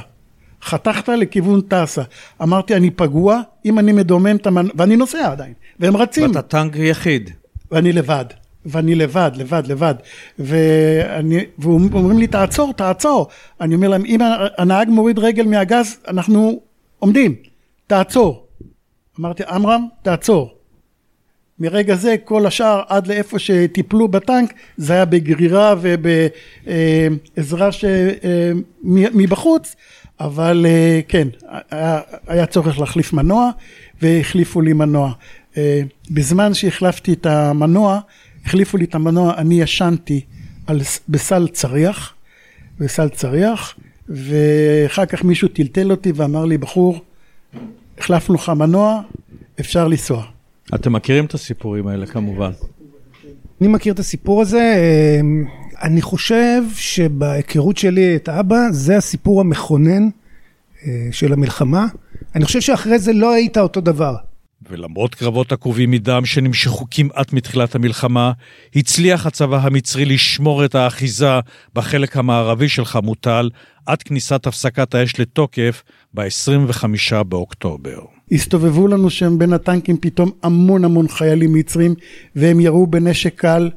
חתכת לכיוון טסה. אמרתי, אני פגוע, אם אני מדומם את המנ... ואני נוסע עדיין, והם רצים. ואתה טנק יחיד. ואני לבד. ואני לבד, לבד, לבד. ואני, ואומרים לי, תעצור, תעצור. אני אומר להם, אם הנהג מוריד רגל מהגז, אנחנו עומדים, תעצור. אמרתי, עמרם, תעצור. מרגע זה, כל השאר, עד לאיפה שטיפלו בטנק, זה היה בגרירה ובעזרה ש... מבחוץ, אבל כן, היה, היה צורך להחליף מנוע, והחליפו לי מנוע. בזמן שהחלפתי את המנוע, החליפו לי את המנוע, אני ישנתי על, בסל צריח, בסל צריח, ואחר כך מישהו טלטל אותי ואמר לי, בחור, החלפנו לך מנוע, אפשר לנסוע. אתם מכירים את הסיפורים האלה כמובן. אני מכיר את הסיפור הזה, אני חושב שבהיכרות שלי את אבא, זה הסיפור המכונן אה, של המלחמה. אני חושב שאחרי זה לא היית אותו דבר. ולמרות קרבות עקובים מדם שנמשכו כמעט מתחילת המלחמה, הצליח הצבא המצרי לשמור את האחיזה בחלק המערבי של חמוטל עד כניסת הפסקת האש לתוקף ב-25 באוקטובר. הסתובבו לנו שם בין הטנקים פתאום המון המון חיילים מצרים, והם ירו בנשק קל.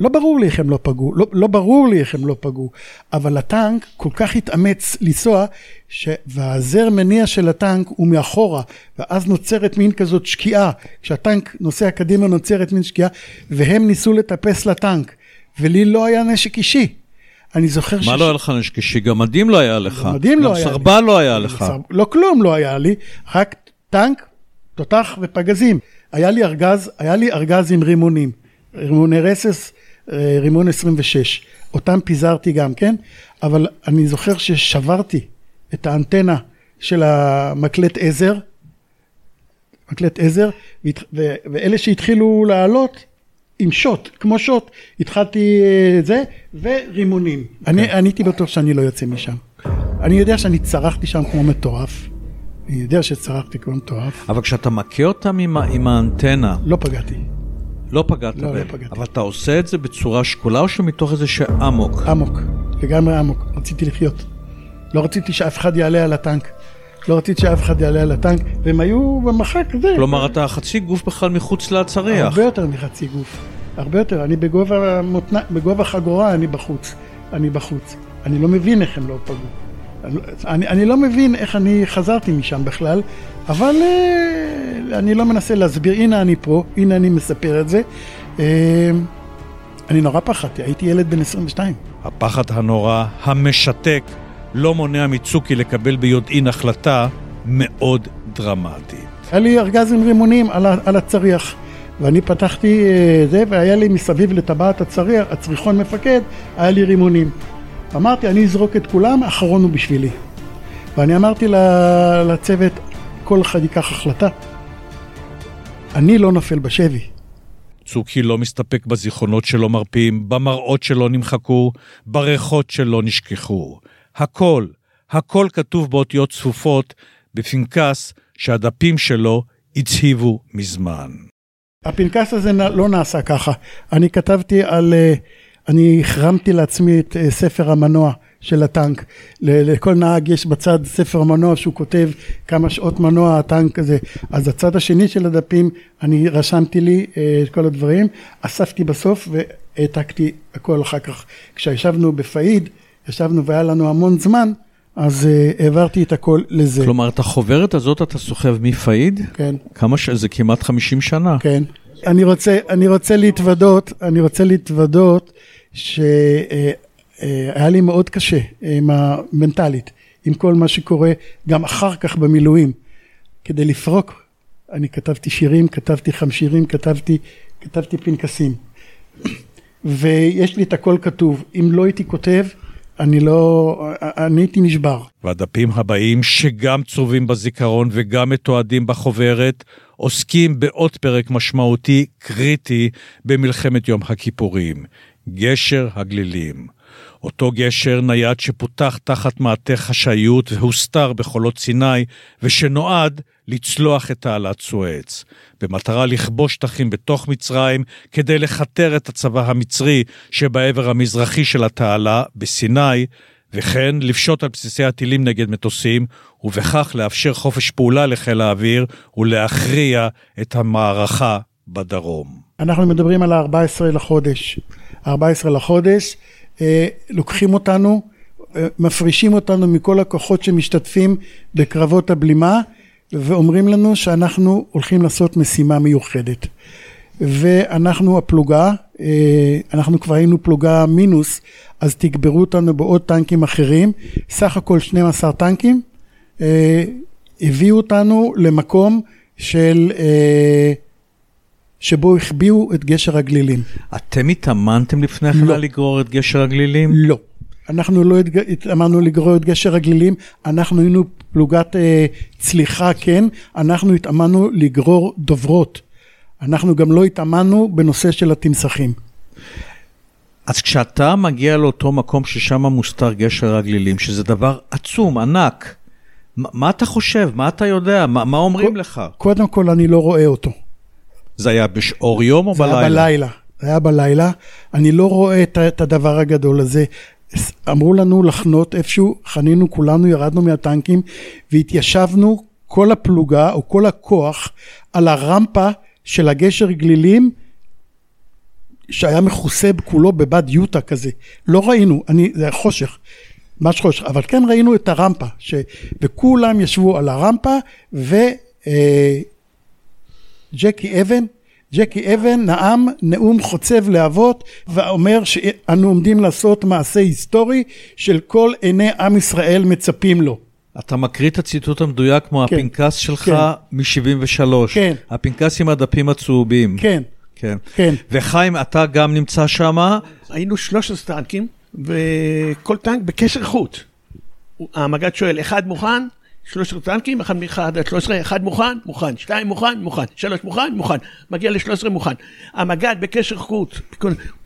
לא ברור לי איך הם לא פגעו, לא, לא ברור לי איך הם לא פגעו, אבל הטנק כל כך התאמץ לנסוע, ש... והזר מניע של הטנק הוא מאחורה, ואז נוצרת מין כזאת שקיעה, כשהטנק נוסע קדימה נוצרת מין שקיעה, והם ניסו לטפס לטנק, ולי לא היה נשק אישי. אני זוכר מה לא היה לך נשק אישי? גם מדים לא היה לך. מדים לא היה לי. גם סרבל לא היה לך. סר... לא כלום לא היה לי, רק טנק, תותח ופגזים. היה לי ארגז, היה לי ארגז עם רימונים, רימוני רסס, רימון 26. אותם פיזרתי גם כן, אבל אני זוכר ששברתי את האנטנה של המקלט עזר, מקלט עזר, ואלה שהתחילו לעלות עם שוט, כמו שוט, התחלתי אה, זה, ורימונים. Okay. אני, אני הייתי בטוח שאני לא יוצא משם. אני יודע שאני צרחתי שם כמו מטורף. אני יודע שצרחתי כמו מטורף. אבל כשאתה מכה אותם עם, עם האנטנה... לא פגעתי. לא פגעת לא, בהם. לא פגעתי. אבל אתה עושה את זה בצורה שקולה או שמתוך איזה שאמוק? עמוק, לגמרי עמוק. רציתי לחיות. לא רציתי שאף אחד יעלה על הטנק. לא רציתי שאף אחד יעלה על הטנק, והם היו במרחק זה. כלומר, אתה חצי גוף בכלל מחוץ לצריח. הרבה יותר מחצי גוף. הרבה יותר. אני בגובה, מותנ... בגובה חגורה, אני בחוץ. אני בחוץ. אני לא מבין איך הם לא פגעו. אני, אני לא מבין איך אני חזרתי משם בכלל, אבל אה, אני לא מנסה להסביר. הנה אני פה, הנה אני מספר את זה. אה, אני נורא פחדתי, הייתי ילד בן 22. הפחד הנורא, המשתק, לא מונע מצוקי לקבל ביודעין החלטה מאוד דרמטית. היה לי ארגז עם רימונים על, על הצריח, ואני פתחתי אה, זה, והיה לי מסביב לטבעת הצריח, הצריחון מפקד, היה לי רימונים. אמרתי, אני אזרוק את כולם, האחרון הוא בשבילי. ואני אמרתי לצוות, כל אחד ייקח החלטה. אני לא נופל בשבי. צוקי לא מסתפק בזיכרונות שלא מרפים, במראות שלא נמחקו, בריחות שלא נשכחו. הכל, הכל כתוב באותיות צפופות, בפנקס שהדפים שלו הצהיבו מזמן. הפנקס הזה לא נעשה ככה. אני כתבתי על... Uh, אני החרמתי לעצמי את אה, ספר המנוע של הטנק. לכל נהג יש בצד ספר מנוע שהוא כותב כמה שעות מנוע הטנק הזה. אז הצד השני של הדפים, אני רשמתי לי אה, את כל הדברים, אספתי בסוף והעתקתי הכל אחר כך. כשישבנו בפאיד, ישבנו והיה לנו המון זמן, אז uh, העברתי את הכל לזה. כלומר, את החוברת הזאת אתה סוחב מפאיד? כן. כמה ש... זה כמעט 50 שנה. כן. אני רוצה, אני רוצה להתוודות, אני רוצה להתוודות שהיה לי מאוד קשה עם המנטלית, עם כל מה שקורה גם אחר כך במילואים. כדי לפרוק, אני כתבתי שירים, כתבתי חמשירים, כתבתי, כתבתי פנקסים. ויש לי את הכל כתוב. אם לא הייתי כותב, אני לא, אני הייתי נשבר. והדפים הבאים, שגם צרובים בזיכרון וגם מתועדים בחוברת, עוסקים בעוד פרק משמעותי, קריטי, במלחמת יום הכיפורים. גשר הגלילים. אותו גשר נייד שפותח תחת מעטה חשאיות והוסתר בחולות סיני, ושנועד לצלוח את תעלת סואץ, במטרה לכבוש שטחים בתוך מצרים כדי לכתר את הצבא המצרי שבעבר המזרחי של התעלה, בסיני, וכן לפשוט על בסיסי הטילים נגד מטוסים, ובכך לאפשר חופש פעולה לחיל האוויר ולהכריע את המערכה בדרום. אנחנו מדברים על ה-14 לחודש. 14 לחודש, לוקחים אותנו, אה, מפרישים אותנו מכל הכוחות שמשתתפים בקרבות הבלימה ואומרים לנו שאנחנו הולכים לעשות משימה מיוחדת. ואנחנו הפלוגה, אה, אנחנו כבר היינו פלוגה מינוס, אז תגברו אותנו בעוד טנקים אחרים, סך הכל 12 טנקים, הביאו אותנו למקום של שבו החביאו את גשר הגלילים. אתם התאמנתם לפני כן לא. לגרור את גשר הגלילים? לא. אנחנו לא התאמנו לגרור את גשר הגלילים, אנחנו היינו פלוגת אה, צליחה, כן, אנחנו התאמנו לגרור דוברות. אנחנו גם לא התאמנו בנושא של התמסכים. אז כשאתה מגיע לאותו מקום ששם מוסתר גשר הגלילים, שזה דבר עצום, ענק, מה, מה אתה חושב? מה אתה יודע? מה, מה אומרים לך? קודם כל, אני לא רואה אותו. זה היה באור יום או זה בלילה? היה בלילה. זה היה בלילה. אני לא רואה את, את הדבר הגדול הזה. אמרו לנו לחנות איפשהו, חנינו כולנו, ירדנו מהטנקים והתיישבנו כל הפלוגה או כל הכוח על הרמפה של הגשר גלילים שהיה מכוסה כולו בבד יוטה כזה. לא ראינו, אני, זה היה חושך, ממש חושך, אבל כן ראינו את הרמפה, ש, וכולם ישבו על הרמפה וג'קי אבן ג'קי אבן נאם נאום חוצב להבות ואומר שאנו עומדים לעשות מעשה היסטורי של כל עיני עם ישראל מצפים לו. אתה מקריא את הציטוט המדויק כמו כן, הפנקס שלך כן. מ-73. כן. הפנקס עם הדפים הצהובים. כן, כן. כן. וחיים, אתה גם נמצא שם, היינו 13 טנקים, וכל טנק בקשר חוט. המג"ד שואל, אחד מוכן? 13 טנקים, אחד מאחד עד 13, אחד מוכן? מוכן. שתיים מוכן? מוכן. שלוש מוכן? מוכן. מגיע ל-13 מוכן. המג"ד בקשר חוט,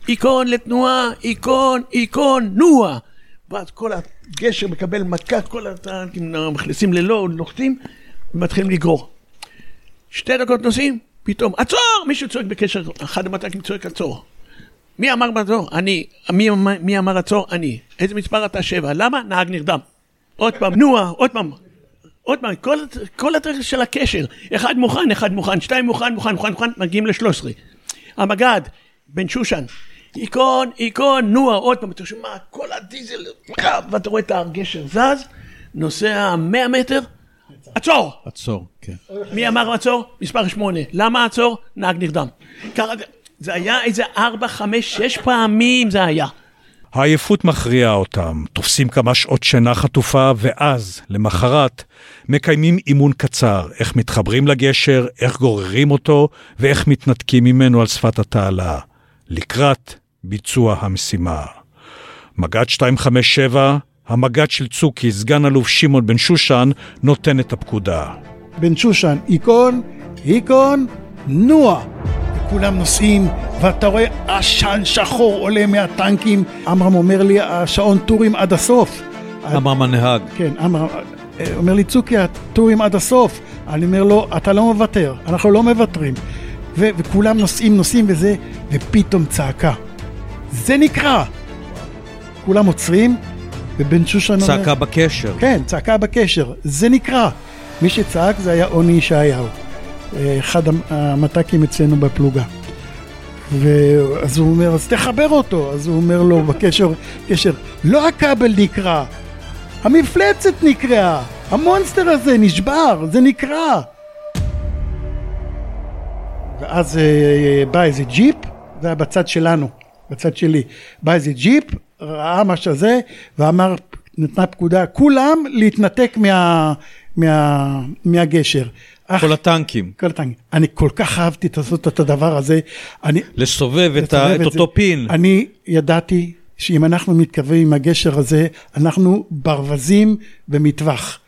איקון לתנועה, איקון, איקון, נוע. ואז כל הגשר מקבל מכה, כל הטנקים מכניסים ללא, נוחתים, ומתחילים לגרור. שתי דקות נוסעים, פתאום, עצור! מישהו צועק בקשר, אחד המטקים צועק עצור. מי אמר עצור? אני. מי, מי אמר עצור? אני. איזה מספר אתה? שבע. למה? נהג נרדם. עוד פעם, נוע, עוד פעם. עוד פעם, כל, כל הדרך של הקשר. אחד מוכן, אחד מוכן, שתיים מוכן, מוכן, מוכן, מוכן, מגיעים לשלוש עשרה. המג"ד, בן שושן, איקון, איקון, נוע, עוד פעם, אתה שומע, כל הדיזל, ואתה רואה את הגשר זז, נוסע 100 מטר, עצור! עצור, כן. מי אמר עצור? מספר שמונה. למה עצור? נהג נרדם. זה היה איזה ארבע, חמש, שש פעמים זה היה. העייפות מכריעה אותם, תופסים כמה שעות שינה חטופה, ואז, למחרת, מקיימים אימון קצר, איך מתחברים לגשר, איך גוררים אותו, ואיך מתנתקים ממנו על שפת התעלה, לקראת ביצוע המשימה. מג"ד 257, המג"ד של צוקי, סגן אלוף שמעון בן שושן, נותן את הפקודה. בן שושן, איקון, איקון, נוע. וכולם נוסעים, ואתה רואה עשן שחור עולה מהטנקים. עמרם אומר לי, השעון טורים עד הסוף. אמר הנהג, כן, עמרם אה, אומר לי, צוקי, הטורים עד הסוף. אני אומר לו, אתה לא מוותר, אנחנו לא מוותרים. ו- וכולם נוסעים, נוסעים וזה, ופתאום צעקה. זה נקרא. כולם עוצרים, ובן שושן אומר... צעקה בקשר. כן, צעקה בקשר, זה נקרא. מי שצעק זה היה עוני ישעיהו, אחד המ- המת"קים אצלנו בפלוגה. ואז הוא אומר, אז תחבר אותו. אז הוא אומר לו בקשר, קשר, לא הכבל נקרע, המפלצת נקרעה, המונסטר הזה נשבר, זה נקרע. ואז אה, בא איזה ג'יפ, זה היה בצד שלנו, בצד שלי. בא איזה ג'יפ, ראה מה שזה, ואמר, נתנה פקודה, כולם להתנתק מה, מה, מהגשר. כל הטנקים. כל הטנקים. אני כל כך אהבתי לעשות את הדבר הזה. אני, לסובב את, ה- את. אותו פין. אני ידעתי שאם אנחנו מתקרבים עם הגשר הזה, אנחנו ברווזים במטווח.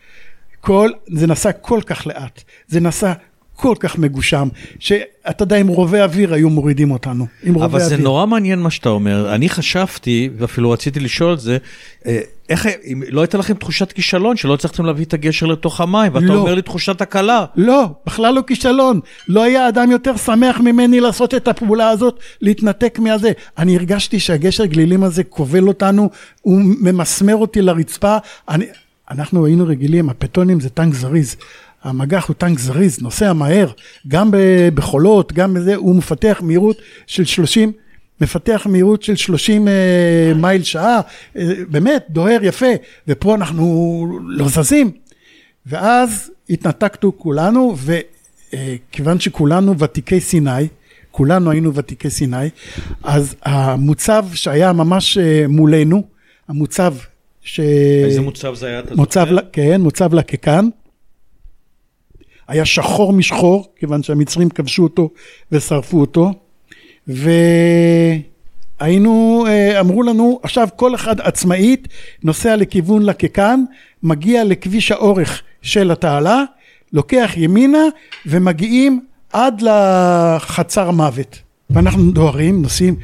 כל, זה נסע כל כך לאט, זה נסע כל כך מגושם, שאתה יודע, עם רובי אוויר היו מורידים אותנו. עם רובי אבל אוויר. זה נורא מעניין מה שאתה אומר. אני חשבתי, ואפילו רציתי לשאול את זה, אה, איך, אם לא הייתה לכם תחושת כישלון, שלא הצלחתם להביא את הגשר לתוך המים, ואתה לא. אומר לי תחושת הקלה. לא, בכלל לא כישלון. לא היה אדם יותר שמח ממני לעשות את הפעולה הזאת, להתנתק מהזה. אני הרגשתי שהגשר גלילים הזה כובל אותנו, הוא ממסמר אותי לרצפה. אני, אנחנו היינו רגילים, הפטונים זה טנק זריז. המגח הוא טנק זריז, נוסע מהר, גם בחולות, גם בזה, הוא מפתח מהירות של 30, מפתח מהירות של 30 אה, מייל שעה, אה, באמת, דוהר יפה, ופה אנחנו לא זזים. ואז התנתקנו כולנו, וכיוון שכולנו ותיקי סיני, כולנו היינו ותיקי סיני, אז המוצב שהיה ממש אה, מולנו, המוצב ש... איזה מוצב זה היה, אתה מוצב, זוכר? ל- כן, מוצב לקקן. היה שחור משחור, כיוון שהמצרים כבשו אותו ושרפו אותו. והיינו, אה, אמרו לנו, עכשיו כל אחד עצמאית נוסע לכיוון לקקן, מגיע לכביש האורך של התעלה, לוקח ימינה ומגיעים עד לחצר מוות. ואנחנו דוהרים, נוסעים,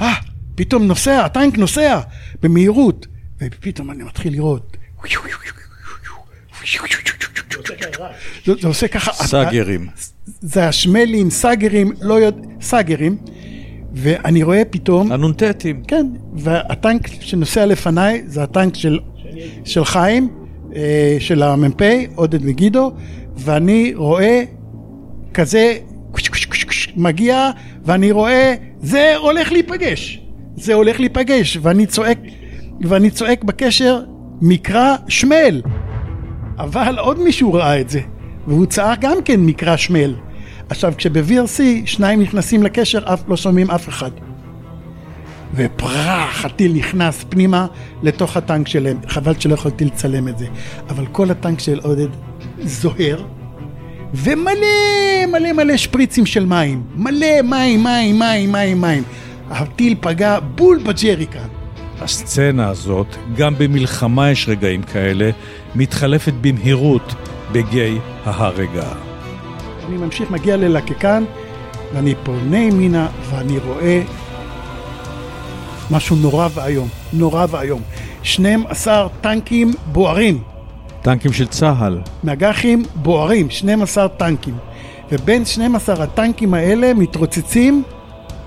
אה, פתאום נוסע, הטנק נוסע במהירות, ופתאום אני מתחיל לראות. זה, זה עושה ככה, סאגרים. זה השמלים, סאגרים, לא יודע, סאגרים, ואני רואה פתאום, הנ"טים. כן, והטנק שנוסע לפניי זה הטנק של, של חיים, אה, של המ"פ, עודד מגידו, ואני רואה כזה מגיע, ואני רואה, זה הולך להיפגש, זה הולך להיפגש, ואני צועק, ואני צועק בקשר, מקרא שמל. אבל עוד מישהו ראה את זה, והוא צעק גם כן מקרא שמל. עכשיו, כשב-VRC שניים נכנסים לקשר, אף לא שומעים אף אחד. ופרח, הטיל נכנס פנימה לתוך הטנק שלהם. חבל שלא יכולתי לצלם את זה. אבל כל הטנק של עודד זוהר, ומלא מלא מלא שפריצים של מים. מלא מים, מים, מים, מים, מים. הטיל פגע בול בג'ריקן. הסצנה הזאת, גם במלחמה יש רגעים כאלה, מתחלפת במהירות בגיא ההרגע. אני ממשיך, מגיע ללקסיקון, ואני פונה ימינה, ואני רואה משהו נורא ואיום, נורא ואיום. 12 טנקים בוערים, טנקים של צה"ל. נגחים בוערים, 12 טנקים. ובין 12 הטנקים האלה מתרוצצים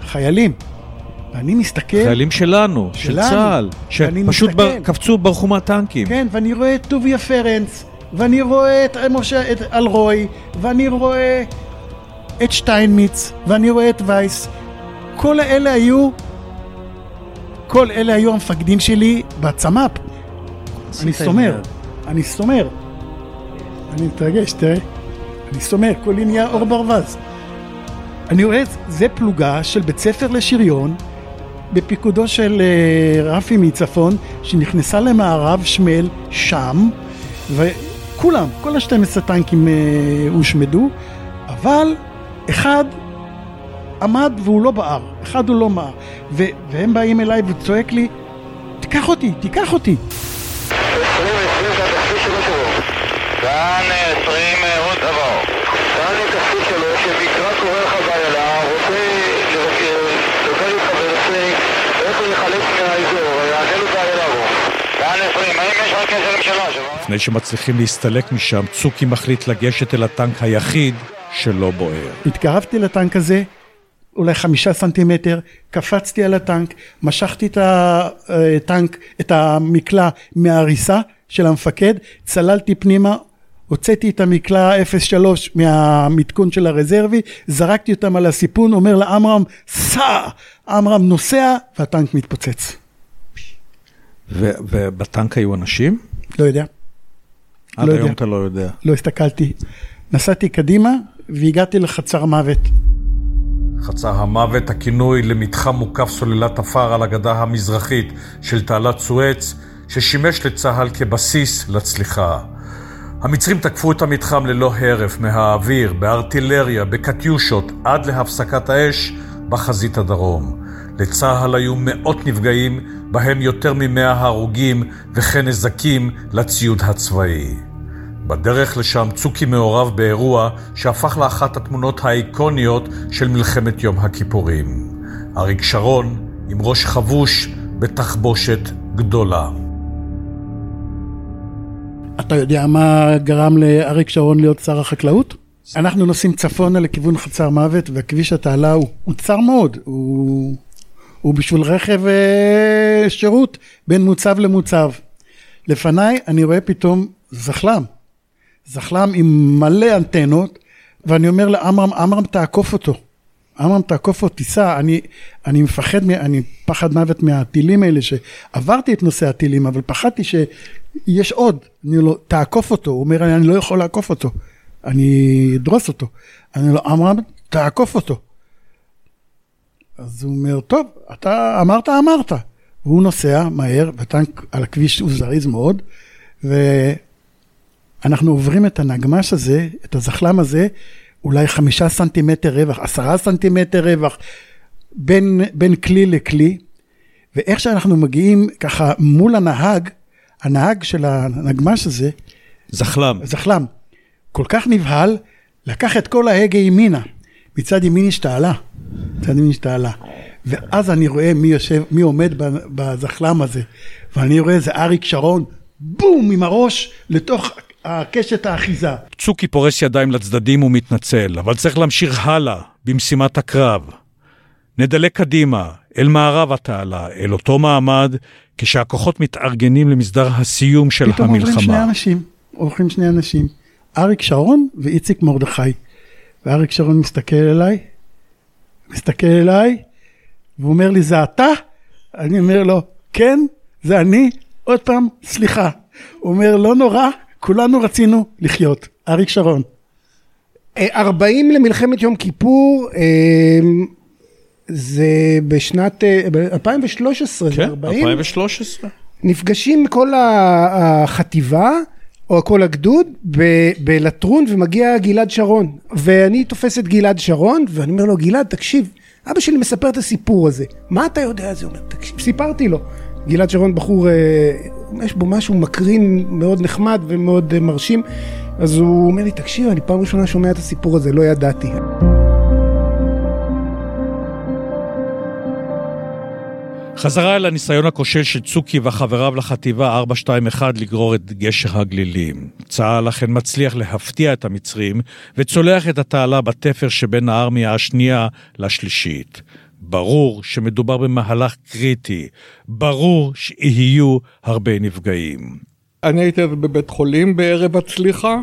חיילים. ואני מסתכל... חיילים שלנו, של שלנו. צה"ל, שפשוט. בר- קפצו, ברחו מהטנקים. כן, ואני רואה את טוביה פרנץ, ואני רואה את משה, את אלרוי, ואני רואה את שטיינמיץ, ואני רואה את וייס. כל אלה היו, כל אלה היו המפקדים שלי בצמ"פ. אני סומר, אני סומר. אני מתרגש, תראה. אני סומר, כולי נהיה אור ברווז. אני רואה, זה פלוגה של בית ספר לשריון, בפיקודו של אה, רפי מצפון, שנכנסה למערב שמל שם, וכולם, כל ה-12 טנקים אה, הושמדו, אבל אחד עמד והוא לא בער, אחד הוא לא מער, והם באים אליי וצועק לי, תיקח אותי, תיקח אותי. כאן 20 רות עבור. כאן תפקיד שלו שמקרא קורא לך באלה, רוצה לדבר איתך בנושא איך להיחלץ מהאזור, יענה לו באלה בו. כאן 20, האם יש רק קשר עם שלוש? לפני שמצליחים להסתלק משם, צוקי מחליט לגשת אל הטנק היחיד שלא בוער. התקרבתי לטנק הזה, אולי חמישה סנטימטר, קפצתי על הטנק, משכתי את הטנק, את המקלע מהעריסה של המפקד, צללתי פנימה, הוצאתי את המקלע 03 מהמתקון של הרזרבי, זרקתי אותם על הסיפון, אומר לעמרם, סע! עמרם נוסע, והטנק מתפוצץ. ובטנק היו אנשים? לא יודע, עד לא היום יודע. אתה לא יודע. לא הסתכלתי. נסעתי קדימה והגעתי לחצר מוות. חצר המוות, הכינוי למתחם מוקף סוללת עפר על הגדה המזרחית של תעלת סואץ, ששימש לצה"ל כבסיס לצליחה. המצרים תקפו את המתחם ללא הרף מהאוויר, בארטילריה, בקטיושות, עד להפסקת האש בחזית הדרום. לצה"ל היו מאות נפגעים, בהם יותר ממאה הרוגים וכן נזקים לציוד הצבאי. בדרך לשם צוקי מעורב באירוע שהפך לאחת התמונות האיקוניות של מלחמת יום הכיפורים. אריק שרון עם ראש חבוש בתחבושת גדולה. אתה יודע מה גרם לאריק שרון להיות שר החקלאות? אנחנו נוסעים צפונה לכיוון חצר מוות, וכביש התעלה הוא, הוא צר מאוד, הוא, הוא בשביל רכב אה, שירות בין מוצב למוצב. לפניי אני רואה פתאום זחל"ם, זחל"ם עם מלא אנטנות, ואני אומר לעמרם, עמרם תעקוף אותו. עמרם תעקוף אותו, תיסע, אני, אני מפחד, אני פחד מוות מהטילים האלה, שעברתי את נושא הטילים, אבל פחדתי שיש עוד, אני לא, תעקוף אותו, הוא אומר, אני לא יכול לעקוף אותו, אני אדרוס אותו. אני לא, עמרם, תעקוף אותו. אז הוא אומר, טוב, אתה אמרת, אמרת. והוא נוסע מהר, והטנק על הכביש הוא זריז מאוד, ואנחנו עוברים את הנגמש הזה, את הזחל"ם הזה, אולי חמישה סנטימטר רווח, עשרה סנטימטר רווח, בין, בין כלי לכלי, ואיך שאנחנו מגיעים ככה מול הנהג, הנהג של הנגמש הזה, זחל"ם. זחל"ם, כל כך נבהל, לקח את כל ההגה ימינה. מצד ימין יש תעלה, מצד ימין יש תעלה. ואז אני רואה מי יושב, מי עומד בזחלם הזה, ואני רואה איזה אריק שרון, בום, עם הראש לתוך הקשת האחיזה. צוקי פורס ידיים לצדדים ומתנצל, אבל צריך להמשיך הלאה במשימת הקרב. נדלק קדימה, אל מערב התעלה, אל אותו מעמד, כשהכוחות מתארגנים למסדר הסיום של פתאום עוברים שני המלחמה. אנשים, הולכים שני אנשים, אריק שרון ואיציק מרדכי. ואריק שרון מסתכל אליי, מסתכל אליי, והוא אומר לי, זה אתה? אני אומר לו, כן, זה אני. עוד פעם, סליחה. הוא אומר, לא נורא, כולנו רצינו לחיות. אריק שרון. אה, 40 למלחמת יום כיפור, אה, זה בשנת אה, ב-2013, זה כן, 40. 2013. נפגשים כל החטיבה, או כל הגדוד, ב- בלטרון, ומגיע גלעד שרון. ואני תופס את גלעד שרון, ואני אומר לו, גלעד, תקשיב, אבא שלי מספר את הסיפור הזה. מה אתה יודע על זה? הוא אומר, תקשיב, סיפרתי לו. גלעד שרון בחור, אה, יש בו משהו מקרין מאוד נחמד ומאוד אה, מרשים. אז הוא אומר לי, תקשיב, אני פעם ראשונה שומע את הסיפור הזה, לא ידעתי. חזרה אל הניסיון הכושל של צוקי וחבריו לחטיבה 421 לגרור את גשר הגלילים. צה"ל אכן מצליח להפתיע את המצרים וצולח את התעלה בתפר שבין הארמיה השנייה לשלישית. ברור שמדובר במהלך קריטי, ברור שיהיו הרבה נפגעים. אני הייתי אז בבית חולים בערב הצליחה,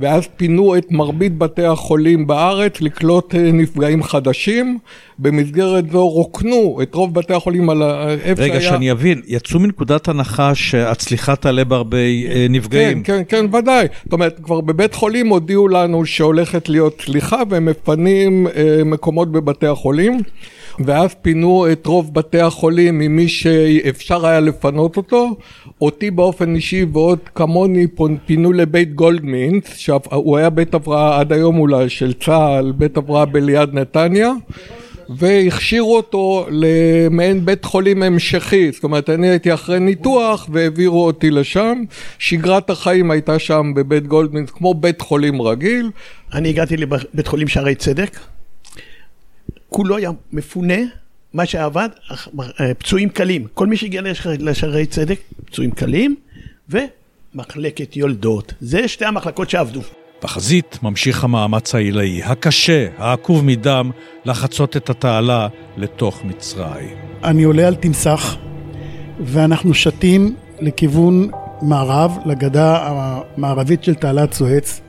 ואז פינו את מרבית בתי החולים בארץ לקלוט אה, נפגעים חדשים. במסגרת זו רוקנו את רוב בתי החולים על איפה רגע, שהיה... שאני אבין, יצאו מנקודת הנחה שהצליחה תעלה בהרבה אה, נפגעים. כן, כן, כן, ודאי. זאת אומרת, כבר בבית חולים הודיעו לנו שהולכת להיות סליחה והם מפנים אה, מקומות בבתי החולים. ואז פינו את רוב בתי החולים ממי שאפשר היה לפנות אותו. אותי באופן אישי ועוד כמוני פינו לבית גולדמינץ, שהוא היה בית הבראה עד היום אולי של צה"ל, בית הבראה בליד נתניה. והכשירו אותו למעין בית חולים המשכי, זאת אומרת אני הייתי אחרי ניתוח והעבירו אותי לשם, שגרת החיים הייתה שם בבית גולדמינס כמו בית חולים רגיל, אני הגעתי לבית חולים שערי צדק, כולו היה מפונה, מה שעבד, אה, פצועים קלים. כל מי שהגיע לש- לשערי צדק, פצועים קלים, ומחלקת יולדות. זה שתי המחלקות שעבדו. בחזית ממשיך המאמץ העילאי, הקשה, העקוב מדם, לחצות את התעלה לתוך מצרים. אני עולה על תמסך, ואנחנו שתים לכיוון מערב, לגדה המערבית של תעלת סואץ.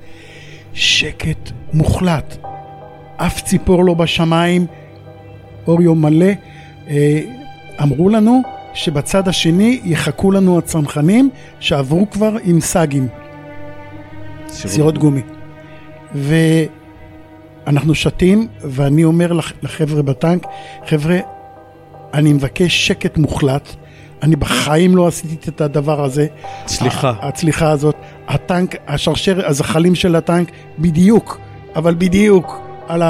שקט מוחלט. אף ציפור לא בשמיים, אור יום מלא. אה, אמרו לנו שבצד השני יחכו לנו הצנחנים שעברו כבר עם סאגים, סירות גומי. ואנחנו שתים, ואני אומר לח- לחבר'ה בטנק, חבר'ה, אני מבקש שקט מוחלט. אני בחיים לא עשיתי את הדבר הזה. סליחה. ה- הצליחה הזאת. הטנק, השרשר, הזחלים של הטנק, בדיוק, אבל בדיוק, על,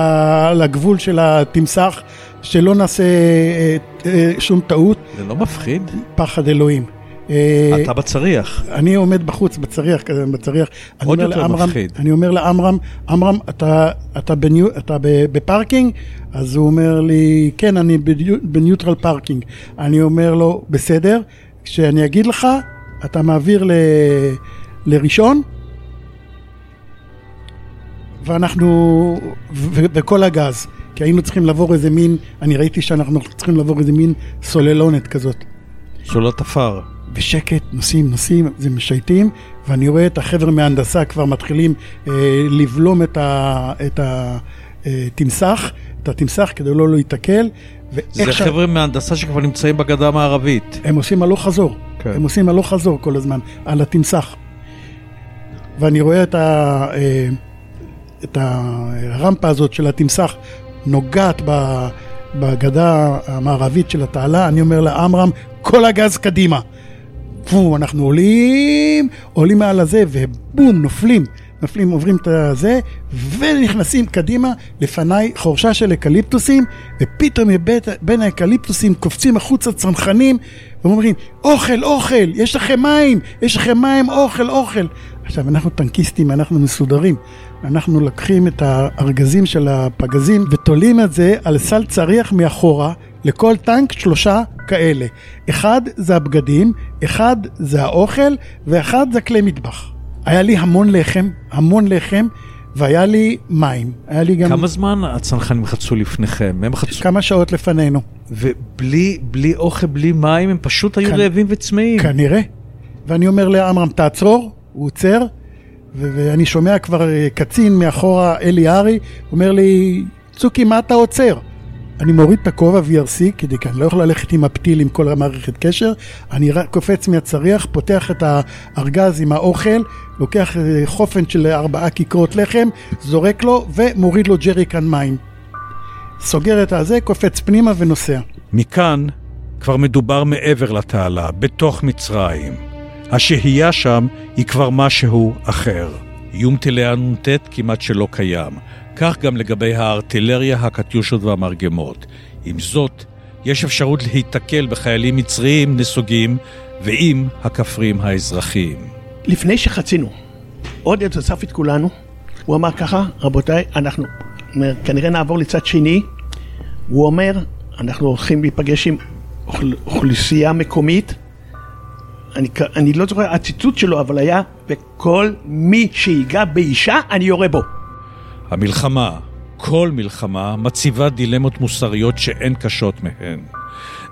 על הגבול של התמסך, שלא נעשה אה, אה, שום טעות, זה לא מפחיד? פחד אלוהים. אה, אתה בצריח. אני עומד בחוץ בצריח כזה, בצריח. עוד יותר לעמרם- מפחיד. אני אומר לעמרם, עמרם, אתה, אתה, ב neu, אתה ב parking? אז הוא אומר לי, כן, אני ב neu- ב neutral parking. אני אומר לו, בסדר, כשאני אגיד לך, אתה מעביר ל, לראשון, ואנחנו, וכל הגז. כי היינו צריכים לעבור איזה מין, אני ראיתי שאנחנו צריכים לעבור איזה מין סוללונת כזאת. סוללת עפר. בשקט, נוסעים, נוסעים, זה משייטים, ואני רואה את החבר'ה מהנדסה כבר מתחילים אה, לבלום את, ה, את התמסך, את התמסך כדי לא להיתקל. זה שה- חבר'ה מהנדסה שכבר נמצאים בגדה המערבית. הם עושים הלוך חזור, כן. הם עושים הלוך חזור כל הזמן, על התמסך. ואני רואה את, ה, אה, את הרמפה הזאת של התמסך נוגעת בגדה המערבית של התעלה, אני אומר לעמרם, כל הגז קדימה. פו, אנחנו עולים, עולים מעל הזה, ובום, נופלים. נופלים, עוברים את הזה, ונכנסים קדימה, לפניי חורשה של אקליפטוסים, ופתאום מבית, בין האקליפטוסים קופצים החוצה צנחנים, ואומרים, אוכל, אוכל, יש לכם מים, יש לכם מים, אוכל, אוכל. עכשיו, אנחנו טנקיסטים, אנחנו מסודרים. אנחנו לוקחים את הארגזים של הפגזים ותולים את זה על סל צריח מאחורה, לכל טנק שלושה כאלה. אחד זה הבגדים, אחד זה האוכל, ואחד זה כלי מטבח. היה לי המון לחם, המון לחם, והיה לי מים. היה לי גם כמה זמן הצנחנים חצו לפניכם? הם חצו... כמה שעות לפנינו. ובלי בלי אוכל, בלי מים, הם פשוט היו כנ- רעבים וצמאים. כנראה. ואני אומר לעמרם, תעצור, הוא עוצר, ואני שומע כבר אה, קצין מאחורה, אלי ארי, אומר לי, צוקי, מה אתה עוצר? אני מוריד את הכובע VRC, כדי כי אני לא יכול ללכת עם הפתיל עם כל המערכת קשר, אני קופץ מהצריח, פותח את הארגז עם האוכל, לוקח אה, חופן של ארבעה כיכרות לחם, זורק לו ומוריד לו ג'ריקן מים. סוגר את הזה, קופץ פנימה ונוסע. מכאן כבר מדובר מעבר לתעלה, בתוך מצרים. השהייה שם היא כבר משהו אחר. איום טילי הנ"ט כמעט שלא קיים. כך גם לגבי הארטילריה, הקטיושות והמרגמות. עם זאת, יש אפשרות להיתקל בחיילים מצריים נסוגים ועם הכפרים האזרחיים. לפני שחצינו, עוד עד אסף את כולנו, הוא אמר ככה, רבותיי, אנחנו כנראה נעבור לצד שני, הוא אומר, אנחנו הולכים להיפגש עם אוכל- אוכלוסייה מקומית, אני, אני לא זוכר הציטוט שלו, אבל היה, וכל מי שיגע באישה, אני יורה בו. המלחמה, כל מלחמה, מציבה דילמות מוסריות שאין קשות מהן.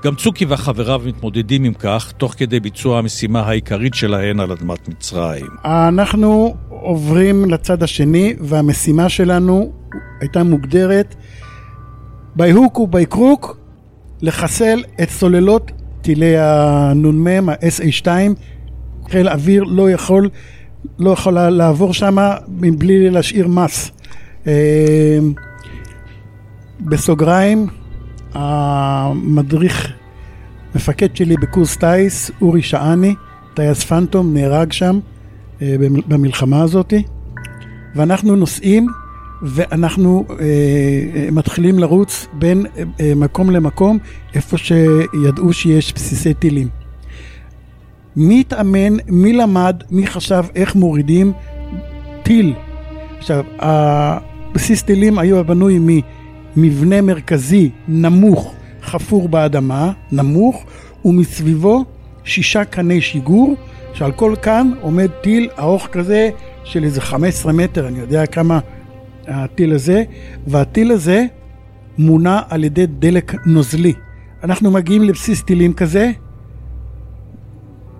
גם צוקי וחבריו מתמודדים עם כך, תוך כדי ביצוע המשימה העיקרית שלהן על אדמת מצרים. אנחנו עוברים לצד השני, והמשימה שלנו הייתה מוגדרת by-hook וב-crook לחסל את סוללות טילי הנ"מ, ה-SA2. חיל האוויר לא יכול, לא יכול לעבור שם מבלי להשאיר מס. אה, בסוגריים, המדריך, מפקד שלי בקורס טיס, אורי שעני, טייס פנטום, נהרג שם אה, במ- במלחמה הזאת, ואנחנו נוסעים ואנחנו אה, אה, מתחילים לרוץ בין אה, אה, מקום למקום, איפה שידעו שיש בסיסי טילים. מי התאמן, מי למד, מי חשב איך מורידים טיל. עכשיו, הבסיס טילים היה בנוי ממבנה מרכזי נמוך, חפור באדמה, נמוך, ומסביבו שישה קני שיגור, שעל כל כן עומד טיל ארוך כזה של איזה 15 מטר, אני יודע כמה הטיל הזה, והטיל הזה מונע על ידי דלק נוזלי. אנחנו מגיעים לבסיס טילים כזה,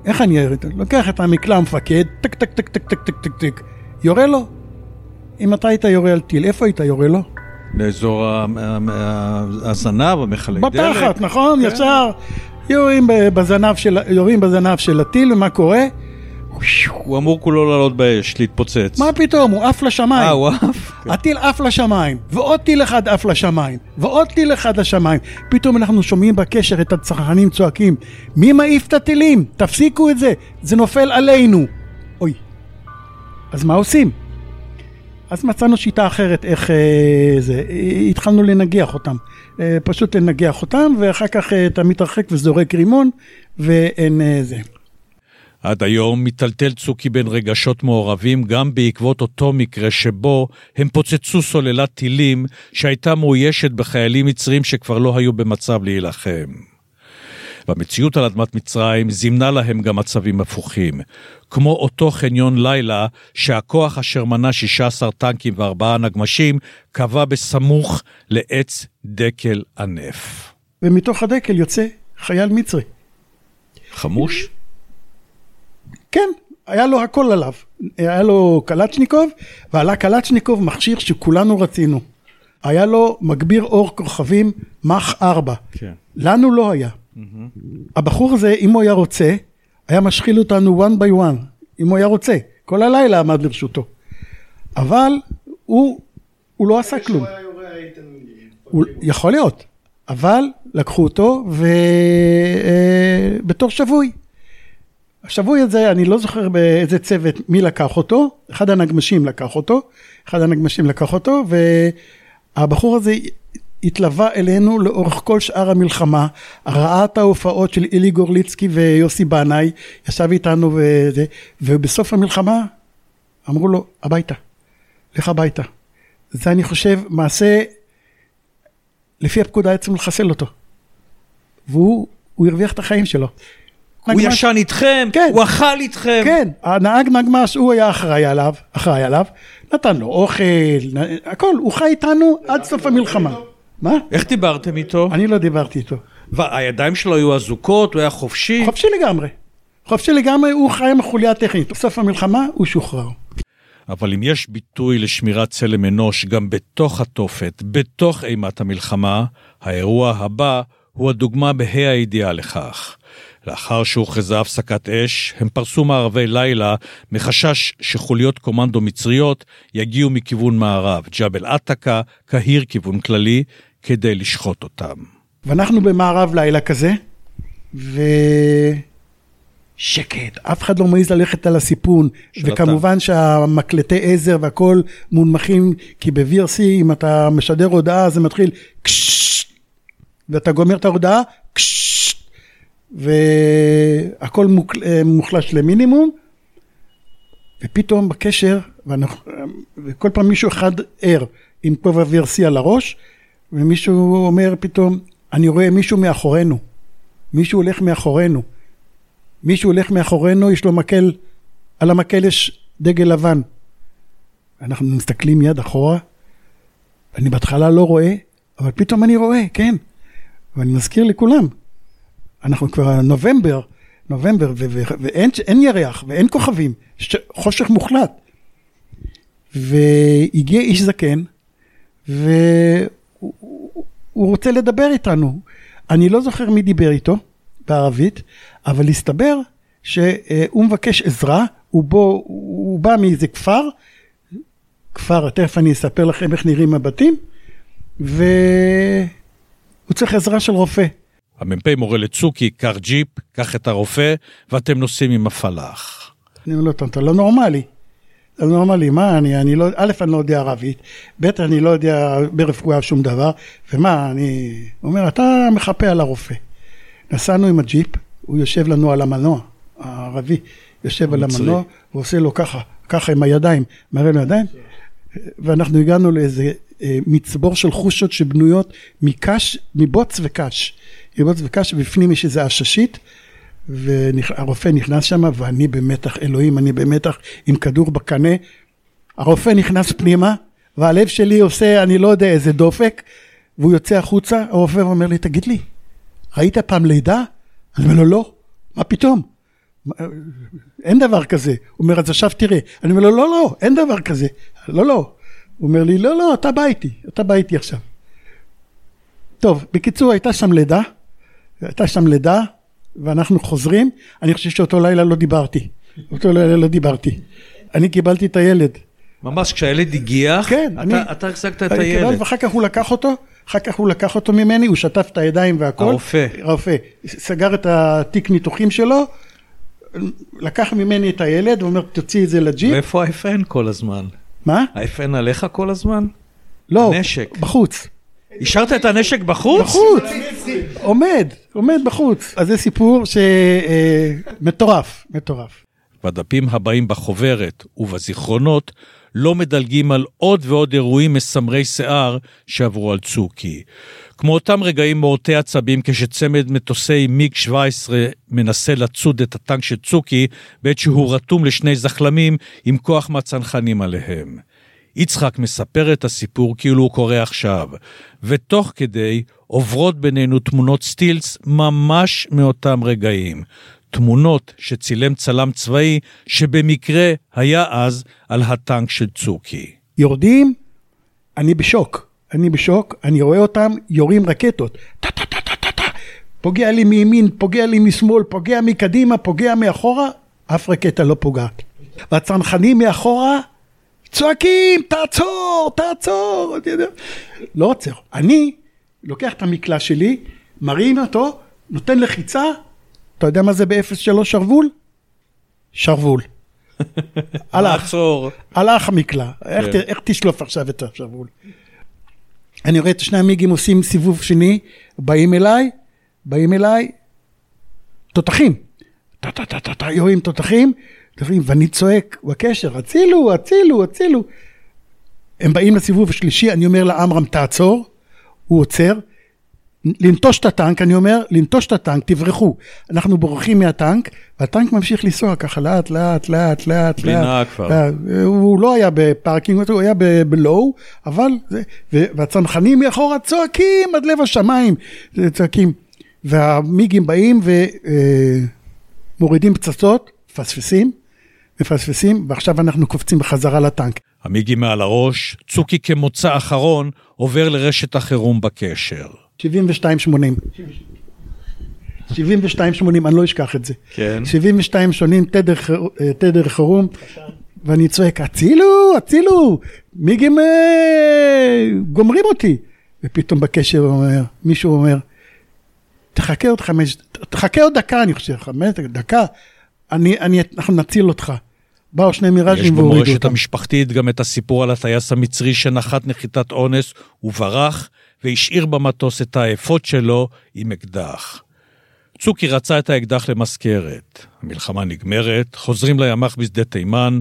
איך אני אראה? לוקח את המקלע המפקד, טק טק טק טק טק טק טק טק, יורה לו. אם אתה היית יורה על טיל, איפה היית יורה לו? לאזור הזנב, המכלי דלק. בתחת, נכון? ישר יורים בזנב של הטיל, ומה קורה? הוא אמור כולו לעלות באש, להתפוצץ. מה פתאום, הוא עף לשמיים. אה, הוא עף? הטיל עף לשמיים, ועוד טיל אחד עף לשמיים, ועוד טיל אחד לשמיים. פתאום אנחנו שומעים בקשר את הצרכנים צועקים, מי מעיף את הטילים? תפסיקו את זה, זה נופל עלינו. אוי. אז מה עושים? אז מצאנו שיטה אחרת איך אה, זה, התחלנו לנגח אותם. אה, פשוט לנגח אותם, ואחר כך אה, אתה מתרחק וזורק רימון, ואין אה, זה. עד היום מיטלטל צוקי בין רגשות מעורבים גם בעקבות אותו מקרה שבו הם פוצצו סוללת טילים שהייתה מאוישת בחיילים מצרים שכבר לא היו במצב להילחם. והמציאות על אדמת מצרים זימנה להם גם מצבים הפוכים, כמו אותו חניון לילה שהכוח אשר מנה 16 טנקים וארבעה נגמשים קבע בסמוך לעץ דקל ענף. ומתוך הדקל יוצא חייל מצרי. חמוש? כן, היה לו הכל עליו. היה לו קלצ'ניקוב, ועלה קלצ'ניקוב מכשיר שכולנו רצינו. היה לו מגביר אור כוכבים מאח 4. כן. לנו לא היה. הבחור הזה, אם הוא היה רוצה, היה משחיל אותנו one by one, אם הוא היה רוצה. כל הלילה עמד לרשותו. אבל הוא, הוא לא עשה כלום. הוא, יכול להיות, אבל לקחו אותו ובתור שבוי. השבוי הזה, אני לא זוכר באיזה צוות, מי לקח אותו, אחד הנגמשים לקח אותו, אחד הנגמשים לקח אותו, והבחור הזה התלווה אלינו לאורך כל שאר המלחמה, ראה את ההופעות של אילי גורליצקי ויוסי בנאי, ישב איתנו וזה, ובסוף המלחמה אמרו לו, הביתה, לך הביתה. זה אני חושב מעשה, לפי הפקודה היה צריכים לחסל אותו. והוא הוא הרוויח את החיים שלו. הוא נגמ"ש- ישן איתכם, כן. הוא אכל איתכם. כן, הנהג נגמ"ש, הוא היה אחראי עליו, אחראי עליו, נתן לו אוכל, נ- הכל, הוא חי איתנו עד סוף המלחמה. מה? איך דיברתם איתו? אני לא דיברתי איתו. והידיים שלו היו אזוקות, הוא היה חופשי. חופשי לגמרי. חופשי לגמרי, הוא חי עם החוליה הטכנית. בסוף המלחמה הוא שוחרר. אבל אם יש ביטוי לשמירת צלם אנוש גם בתוך התופת, בתוך אימת המלחמה, האירוע הבא הוא הדוגמה בה"א הידיעה לכך. לאחר שהוכרזה הפסקת אש, הם פרסו מערבי לילה מחשש שחוליות קומנדו מצריות יגיעו מכיוון מערב, ג'בל עתקה, קהיר כיוון כללי, כדי לשחוט אותם. ואנחנו במערב לילה כזה, ושקט, אף אחד לא מעז ללכת על הסיפון, וכמובן שהמקלטי עזר והכל מונמכים, כי ב-VRC אם אתה משדר הודעה זה מתחיל קששט, ואתה גומר את ההודעה קששט, והכל אה, מוחלש למינימום, ופתאום בקשר, ואנחנו, וכל פעם מישהו אחד ער עם כובע VRC על הראש, ומישהו אומר פתאום, אני רואה מישהו מאחורינו, מישהו הולך מאחורינו, מישהו הולך מאחורינו, יש לו מקל, על המקל יש דגל לבן. אנחנו מסתכלים מיד אחורה, אני בהתחלה לא רואה, אבל פתאום אני רואה, כן. ואני מזכיר לכולם, אנחנו כבר נובמבר, נובמבר, ואין אין ירח ואין כוכבים, חושך מוחלט. והגיע איש זקן, והוא הוא- הוא רוצה לדבר איתנו. אני לא זוכר מי דיבר איתו בערבית, אבל הסתבר שהוא מבקש עזרה, הוא, בו, הוא בא מאיזה כפר, כפר, תכף אני אספר לכם איך נראים הבתים, והוא צריך עזרה של רופא. המ"פ מורה לצוקי, קח ג'יפ, קח את הרופא, ואתם נוסעים עם הפלאח. אני אומר לו, "אתה- לא נורמלי. לא נורמלי, מה, אני, אני לא, א', אני לא יודע ערבית, ב', אני לא יודע ברפואה שום דבר, ומה, אני... אומר, אתה מחפה על הרופא. נסענו עם הג'יפ, הוא יושב לנו על המנוע, הערבי, יושב על. המנוע, ועושה לו ככה, ככה עם הידיים, מראה לו ידיים, ואנחנו הגענו לאיזה מצבור של חושות שבנויות מקש, מבוץ וקש. מבוץ וקש, ובפנים יש איזה עששית, והרופא נכנס שם, ואני במתח, אלוהים, אני במתח עם כדור בקנה. הרופא נכנס פנימה, והלב שלי עושה, אני לא יודע, איזה דופק, והוא יוצא החוצה, הרופא אומר לי, תגיד לי, ראית פעם לידה? אני אומר לו, לא, מה פתאום? אין דבר כזה. הוא אומר, אז עכשיו תראה. אני אומר לו, לא, לא, אין דבר כזה. לא, לא. הוא אומר לי, לא, לא, אתה בא איתי, אתה בא איתי עכשיו. טוב, בקיצור, הייתה שם לידה, הייתה שם לידה, ואנחנו חוזרים. אני חושב שאותו לילה לא דיברתי. אותו לילה לא דיברתי. אני קיבלתי את הילד. ממש כשהילד הגיח, כן, אתה, אני- אתה החזקת את הילד. קיבלתי, ואחר כך הוא לקח אותו, אחר כך הוא לקח אותו ממני, הוא שטף את הידיים והכל. הרופא. הרופא. סגר את התיק ניתוחים שלו, לקח ממני את הילד, ואומר, תוציא את זה לג'יפ. ואיפה ה-FN כל הזמן? מה? ה-FN עליך כל הזמן? לא, הנשק. בחוץ. השארת את הנשק בחוץ? בחוץ, עומד, עומד בחוץ. אז זה סיפור שמטורף, מטורף. בדפים הבאים בחוברת ובזיכרונות לא מדלגים על עוד ועוד אירועים מסמרי שיער שעברו על צוקי. כמו אותם רגעים מורטי עצבים כשצמד מטוסי מיג 17 מנסה לצוד את הטנק של צוקי בעת שהוא רתום לשני זחלמים עם כוח מהצנחנים עליהם. יצחק מספר את הסיפור כאילו הוא קורה עכשיו, ותוך כדי עוברות בינינו תמונות סטילס ממש מאותם רגעים. תמונות שצילם צלם צבאי שבמקרה היה אז על הטנק של צוקי. יורדים, אני בשוק. אני בשוק, אני רואה אותם יורים רקטות. טה טה טה טה טה טה. פוגע לי מימין, פוגע לי משמאל, פוגע מקדימה, פוגע מאחורה, אף רקטה לא פוגעת. והצנחנים מאחורה צועקים, תעצור, תעצור. לא עוצר. אני לוקח את המקלע שלי, מרים אותו, נותן לחיצה, אתה יודע מה זה ב-03 שרוול? שרוול. הלך. הלך המקלע, איך, ת, איך תשלוף עכשיו את השרוול? אני רואה את שני המיגים עושים סיבוב שני, באים אליי, באים אליי, תותחים. טה טה טה טה טה, יורים תותחים, ואני צועק בקשר, הצילו, הצילו, הצילו. הם באים לסיבוב השלישי, אני אומר לעמרם תעצור, הוא עוצר, לנטוש את הטנק, אני אומר, לנטוש את הטנק, תברחו. אנחנו בורחים מהטנק, והטנק ממשיך לנסוע ככה לאט, לאט, לאט, לאט, בלי לאט. כבר. לאט. הוא לא היה בפארקינג, הוא היה בלואו, אבל, זה, והצנחנים מאחורה צועקים עד לב השמיים, זה צועקים. והמיגים באים ומורידים פצצות, מפספסים, מפספסים, ועכשיו אנחנו קופצים בחזרה לטנק. המיגי מעל הראש, צוקי כמוצא אחרון עובר לרשת החירום בקשר. 72-80. 72-80, אני לא אשכח את זה. כן. 72 שונים, תדר, חיר- אה, תדר חירום, ואני צועק, הצילו, הצילו, מיגים אה, גומרים אותי. ופתאום בקשר אומר, מישהו אומר, תחכה עוד חמש, תחכה עוד דקה, אני חושב, חמש, דקה, אני, אני, אנחנו נציל אותך. באו שני יש מיראז'ים והורידו במורשת אותם. המשפחתית גם את הסיפור על הטייס המצרי שנחת נחיתת אונס וברח, והשאיר במטוס את האפוד שלו עם אקדח. צוקי רצה את האקדח למזכרת. המלחמה נגמרת, חוזרים לימ"ח בשדה תימן.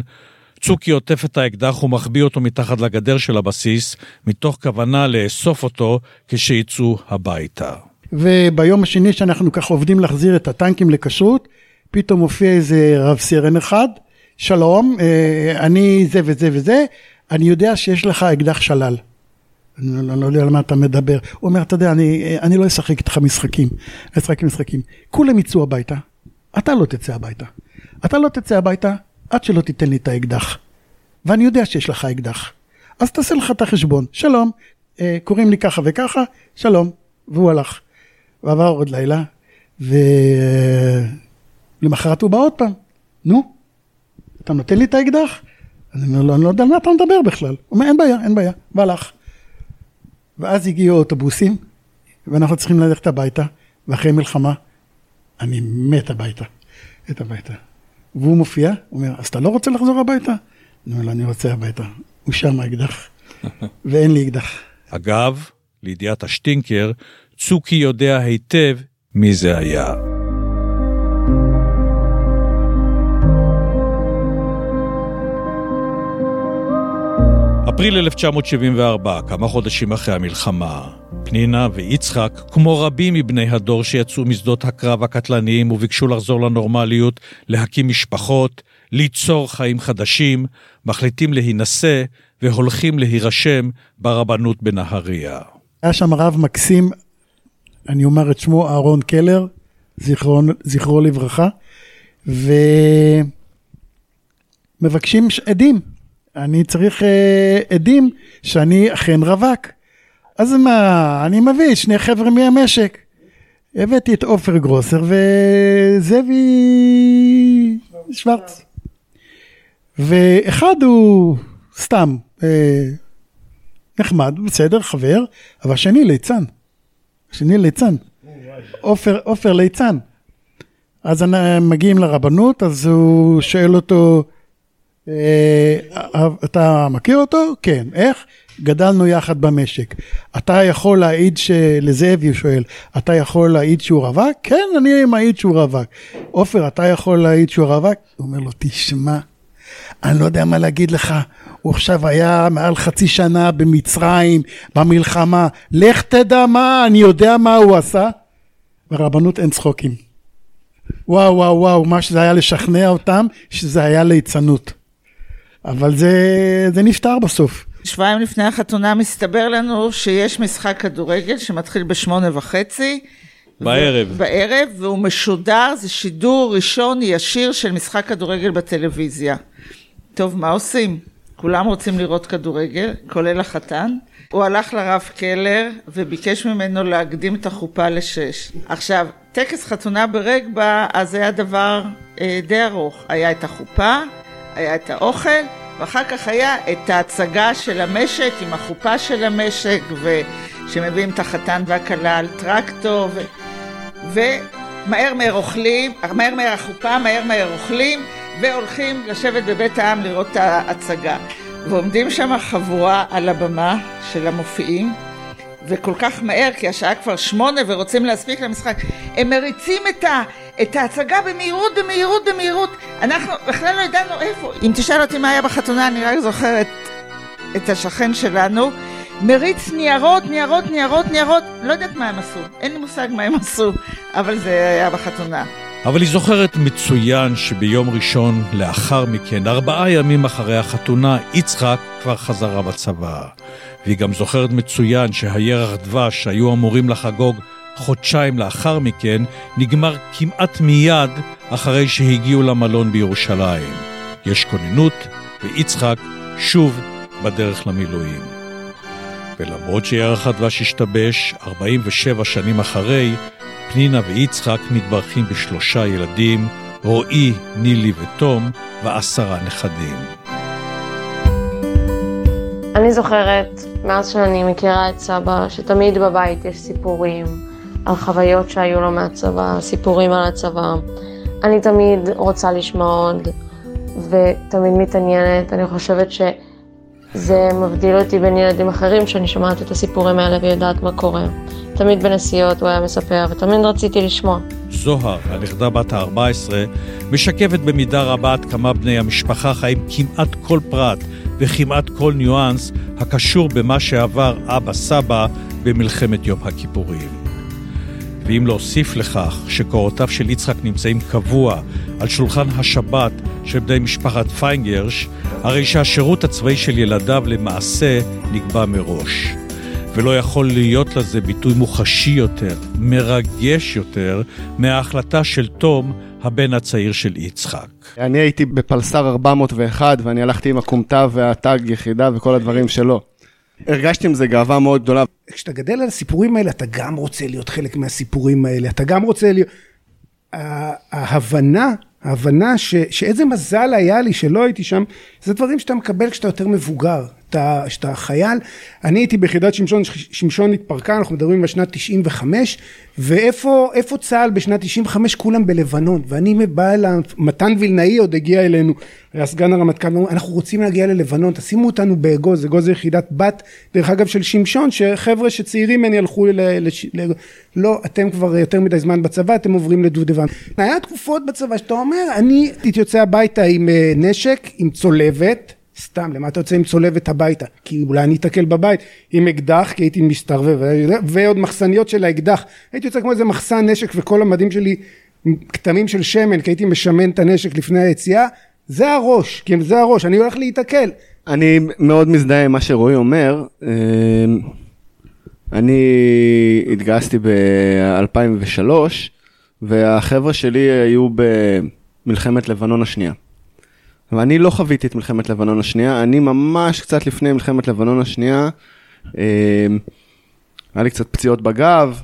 צוקי עוטף את האקדח ומחביא אותו מתחת לגדר של הבסיס, מתוך כוונה לאסוף אותו כשיצאו הביתה. וביום השני שאנחנו ככה עובדים להחזיר את הטנקים לכשרות, פתאום מופיע איזה רב סרן אחד, שלום, אה, אני זה וזה וזה, אני יודע שיש לך אקדח שלל. אני לא, לא יודע על מה אתה מדבר. הוא אומר, אתה יודע, אני, אני לא אשחק איתך משחקים, אני אשחק משחקים. כולם יצאו הביתה, אתה לא תצא הביתה. אתה לא תצא הביתה עד שלא תיתן לי את האקדח. ואני יודע שיש לך אקדח. אז תעשה לך את החשבון, שלום, אה, קוראים לי ככה וככה, שלום. והוא הלך. ועבר עוד לילה, ולמחרת הוא בא עוד פעם. נו, אתה נותן לי את האקדח? אני אומר לו, אני לא יודע על מה אתה מדבר בכלל. הוא אומר, אין בעיה, אין בעיה, והלך. ואז הגיעו אוטובוסים, ואנחנו צריכים ללכת הביתה, ואחרי מלחמה, אני מת הביתה, מת הביתה. והוא מופיע, הוא אומר, אז אתה לא רוצה לחזור הביתה? אני אומר לו, אני רוצה הביתה. הוא שם האקדח, ואין לי אקדח. אגב, לידיעת השטינקר, צוקי יודע היטב מי זה היה. אפריל 1974, כמה חודשים אחרי המלחמה, פנינה ויצחק, כמו רבים מבני הדור שיצאו משדות הקרב הקטלניים וביקשו לחזור לנורמליות, להקים משפחות, ליצור חיים חדשים, מחליטים להינשא והולכים להירשם ברבנות בנהריה. היה שם רב מקסים, אני אומר את שמו, אהרון קלר, זכרו, זכרו לברכה, ומבקשים עדים. אני צריך אה, עדים שאני אכן רווק. אז מה, אני מביא שני חבר'ה מהמשק. הבאתי את עופר גרוסר וזאבי שוורץ. ואחד הוא סתם אה, נחמד, בסדר, חבר, אבל השני ליצן. השני ליצן. עופר, עופר ליצן. אז מגיעים לרבנות, אז הוא שואל אותו, אתה מכיר אותו? כן. איך? גדלנו יחד במשק. אתה יכול להעיד שלזאבי שואל, אתה יכול להעיד שהוא רווק? כן, אני מעיד שהוא רווק. עופר, אתה יכול להעיד שהוא רווק? הוא אומר לו, תשמע, אני לא יודע מה להגיד לך, הוא עכשיו היה מעל חצי שנה במצרים, במלחמה, לך תדע מה, אני יודע מה הוא עשה. ברבנות אין צחוקים. וואו, וואו, וואו, מה שזה היה לשכנע אותם, שזה היה ליצנות. אבל זה, זה נפתר בסוף. שבועיים לפני החתונה מסתבר לנו שיש משחק כדורגל שמתחיל בשמונה וחצי. בערב. בערב, והוא משודר, זה שידור ראשון ישיר של משחק כדורגל בטלוויזיה. טוב, מה עושים? כולם רוצים לראות כדורגל, כולל החתן. הוא הלך לרב קלר וביקש ממנו להקדים את החופה לשש. עכשיו, טקס חתונה ברגבה, אז היה דבר אה, די ארוך. היה את החופה, היה את האוכל, ואחר כך היה את ההצגה של המשק עם החופה של המשק, ושמביאים את החתן והכלה על טרקטור, ו... ומהר מהר אוכלים, מהר מהר החופה, מהר מהר אוכלים, והולכים לשבת בבית העם לראות את ההצגה. ועומדים שם חבורה על הבמה של המופיעים, וכל כך מהר, כי השעה כבר שמונה ורוצים להספיק למשחק, הם מריצים את, ה, את ההצגה במהירות, במהירות, במהירות. אנחנו בכלל לא ידענו איפה. אם תשאל אותי מה היה בחתונה, אני רק זוכרת את השכן שלנו, מריץ ניירות, ניירות, ניירות, ניירות, לא יודעת מה הם עשו, אין לי מושג מה הם עשו, אבל זה היה בחתונה. אבל היא זוכרת מצוין שביום ראשון לאחר מכן, ארבעה ימים אחרי החתונה, יצחק כבר חזרה בצבא. והיא גם זוכרת מצוין שהירח דבש שהיו אמורים לחגוג חודשיים לאחר מכן, נגמר כמעט מיד אחרי שהגיעו למלון בירושלים. יש כוננות, ויצחק שוב בדרך למילואים. ולמרות שירח הדבש השתבש, 47 שנים אחרי, פנינה ויצחק מתברכים בשלושה ילדים, רועי, נילי ותום, ועשרה נכדים. אני זוכרת, מאז שאני מכירה את סבא, שתמיד בבית יש סיפורים על חוויות שהיו לו מהצבא, סיפורים על הצבא. אני תמיד רוצה לשמוע עוד, ותמיד מתעניינת. אני חושבת שזה מבדיל אותי בין ילדים אחרים, שאני שומעת את הסיפורים האלה ויודעת מה קורה. תמיד בנסיעות הוא היה מספר, ותמיד רציתי לשמוע. זוהר, הנכדה בת ה-14, משקפת במידה רבה עד כמה בני המשפחה חיים כמעט כל פרט וכמעט כל ניואנס הקשור במה שעבר אבא-סבא במלחמת יום הכיפורים. ואם להוסיף לכך שקורותיו של יצחק נמצאים קבוע על שולחן השבת של בני משפחת פיינגרש, הרי שהשירות הצבאי של ילדיו למעשה נקבע מראש. ולא יכול להיות לזה ביטוי מוחשי יותר, מרגש יותר, מההחלטה של תום, הבן הצעיר של יצחק. אני הייתי בפלסר 401 ואני הלכתי עם הכומתה והתג יחידה וכל הדברים שלו. הרגשתי עם זה גאווה מאוד גדולה. כשאתה גדל על הסיפורים האלה, אתה גם רוצה להיות חלק מהסיפורים האלה, אתה גם רוצה להיות... ההבנה, ההבנה ש, שאיזה מזל היה לי שלא הייתי שם, זה דברים שאתה מקבל כשאתה יותר מבוגר. שאתה חייל, אני הייתי ביחידת שמשון, שמשון התפרקה, אנחנו מדברים על שנת 95, ואיפה צה"ל בשנת 95? כולם בלבנון, ואני בא אל מתן וילנאי עוד הגיע אלינו, היה סגן הרמטכ"ל, אנחנו רוצים להגיע ללבנון, תשימו אותנו באגוז, אגוז זה יחידת בת, דרך אגב של שמשון, שחבר'ה שצעירים ממני הלכו ל... לש... ל... לא, אתם כבר יותר מדי זמן בצבא, אתם עוברים לדובדבן. היה תקופות בצבא שאתה אומר, אני הייתי יוצא הביתה עם אה, נשק, עם צולבת, סתם, למה אתה יוצא עם צולבת הביתה? כי אולי אני אתקל בבית עם אקדח, כי הייתי מסתרבב, ועוד מחסניות של האקדח. הייתי יוצא כמו איזה מחסן נשק וכל המדים שלי כתמים של שמן, כי הייתי משמן את הנשק לפני היציאה. זה הראש, כן, זה הראש, אני הולך להיתקל. אני מאוד מזדהה עם מה שרועי אומר. אמ, אני התגייסתי ב-2003, והחבר'ה שלי היו במלחמת לבנון השנייה. ואני לא חוויתי את מלחמת לבנון השנייה, אני ממש קצת לפני מלחמת לבנון השנייה, אה, היה לי קצת פציעות בגב,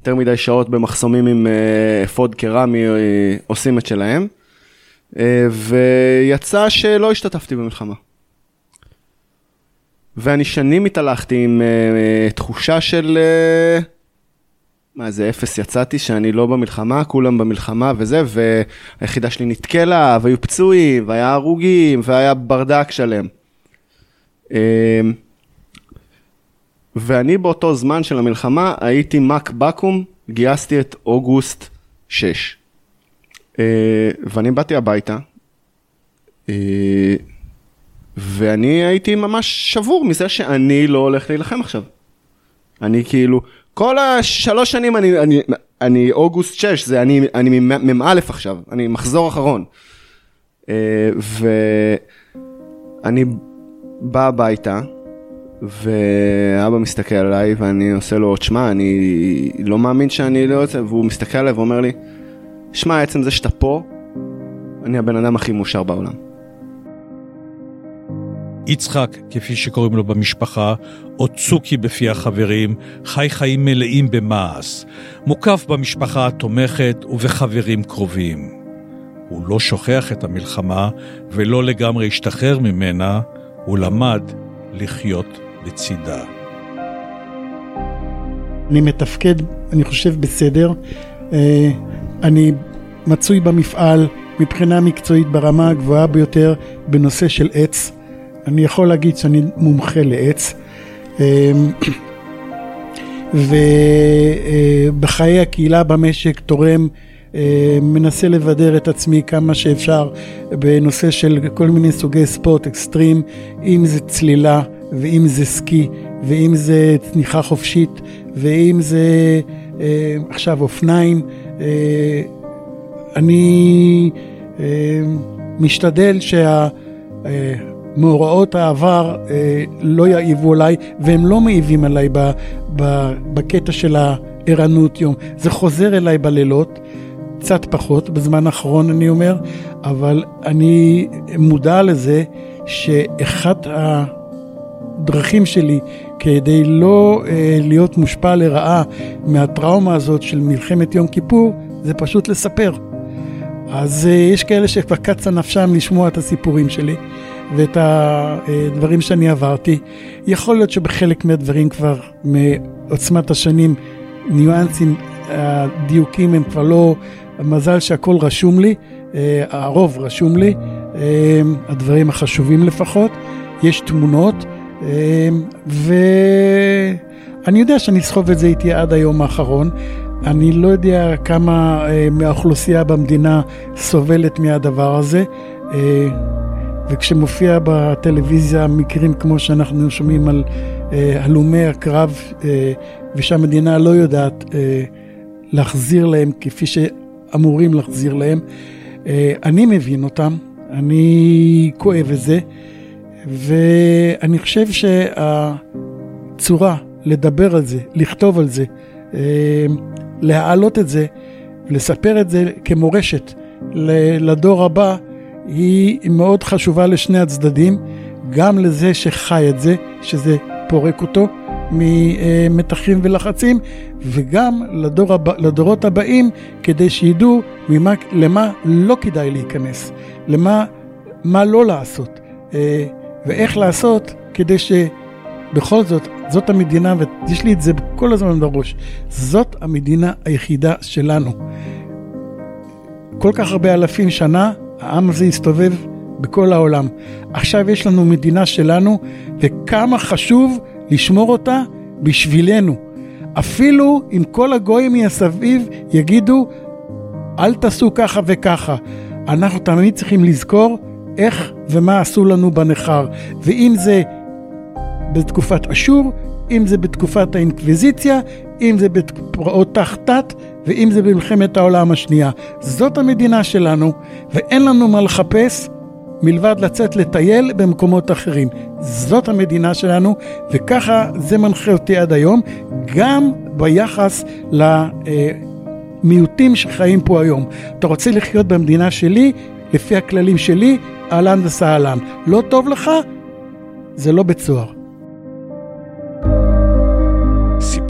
יותר מדי שעות במחסומים עם אה, אפוד קרמי אה, עושים את שלהם, ויצא שלא השתתפתי במלחמה. ואני שנים התהלכתי עם תחושה של... מה זה אפס יצאתי שאני לא במלחמה, כולם במלחמה וזה, והיחידה שלי נתקלה, והיו פצועים, והיה הרוגים, והיה ברדק שלם. אמ, ואני באותו זמן של המלחמה הייתי מק בקו"ם, גייסתי את אוגוסט 6. אה, ואני באתי הביתה, אה, ואני הייתי ממש שבור מזה שאני לא הולך להילחם עכשיו. אני כאילו, כל השלוש שנים אני, אני, אני אוגוסט 6, זה אני, אני מ"א עכשיו, אני מחזור אחרון. אה, ואני בא הביתה, ואבא מסתכל עליי ואני עושה לו, תשמע, אני לא מאמין שאני לא יוצא, והוא מסתכל עליי ואומר לי, שמע, עצם זה שאתה פה, אני הבן אדם הכי מאושר בעולם. יצחק, כפי שקוראים לו במשפחה, או צוקי בפי החברים, חי חיים מלאים במעש, מוקף במשפחה התומכת ובחברים קרובים. הוא לא שוכח את המלחמה ולא לגמרי השתחרר ממנה, הוא למד לחיות בצידה. אני מתפקד, אני חושב, בסדר. אה, אני מצוי במפעל מבחינה מקצועית ברמה הגבוהה ביותר בנושא של עץ. אני יכול להגיד שאני מומחה לעץ. אמ, ובחיי הקהילה במשק תורם, אה, מנסה לבדר את עצמי כמה שאפשר בנושא של כל מיני סוגי ספורט אקסטרים, אם זה צלילה, ואם זה סקי, ואם זה צניחה חופשית, ואם זה אה, עכשיו אופניים. אה, אני אה, משתדל שהמאורעות אה, העבר אה, לא יעיבו עליי, והם לא מעיבים עליי ב, ב, בקטע של הערנות יום. זה חוזר אליי בלילות. קצת פחות, בזמן האחרון אני אומר, אבל אני מודע לזה שאחת הדרכים שלי כדי לא אה, להיות מושפע לרעה מהטראומה הזאת של מלחמת יום כיפור, זה פשוט לספר. אז אה, יש כאלה שכבר קצה נפשם לשמוע את הסיפורים שלי ואת הדברים שאני עברתי. יכול להיות שבחלק מהדברים כבר מעוצמת השנים, ניואנסים, הדיוקים הם כבר לא מזל שהכל רשום לי, אה, הרוב רשום לי, אה, הדברים החשובים לפחות, יש תמונות, אה, ואני יודע שאני אסחוב את זה איתי עד היום האחרון. אני לא יודע כמה מהאוכלוסייה במדינה סובלת מהדבר הזה. וכשמופיע בטלוויזיה מקרים כמו שאנחנו שומעים על הלומי הקרב ושהמדינה לא יודעת להחזיר להם כפי ש... אמורים להחזיר להם. אה, אני מבין אותם, אני כואב את זה, ואני חושב שהצורה לדבר על זה, לכתוב על זה, אה, להעלות את זה, לספר את זה כמורשת לדור הבא, היא מאוד חשובה לשני הצדדים, גם לזה שחי את זה, שזה פורק אותו, ממתחים ולחצים, וגם לדור הבא, לדורות הבאים, כדי שידעו ממה, למה לא כדאי להיכנס, למה מה לא לעשות, אה, ואיך לעשות כדי שבכל זאת, זאת המדינה, ויש לי את זה כל הזמן בראש, זאת המדינה היחידה שלנו. כל כך הרבה אלפים שנה, העם הזה הסתובב בכל העולם. עכשיו יש לנו מדינה שלנו, וכמה חשוב לשמור אותה בשבילנו. אפילו אם כל הגויים מסביב יגידו, אל תעשו ככה וככה. אנחנו תמיד צריכים לזכור איך ומה עשו לנו בנכר. ואם זה בתקופת אשור, אם זה בתקופת האינקוויזיציה, אם זה בפרעות תחתת, ואם זה במלחמת העולם השנייה. זאת המדינה שלנו, ואין לנו מה לחפש מלבד לצאת לטייל במקומות אחרים. זאת המדינה שלנו, וככה זה מנחה אותי עד היום, גם ביחס למיעוטים שחיים פה היום. אתה רוצה לחיות במדינה שלי, לפי הכללים שלי, אהלן וסהלן. לא טוב לך? זה לא בית סוהר.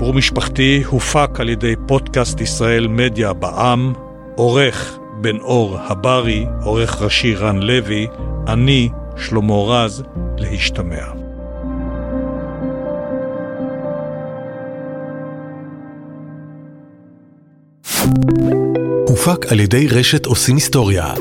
סיפור משפחתי הופק על ידי פודקאסט ישראל מדיה בע"מ, עורך בן אור הברי, עורך ראשי רן לוי, אני, שלמה רז, להשתמע. הופק על ידי רשת עושים היסטוריה.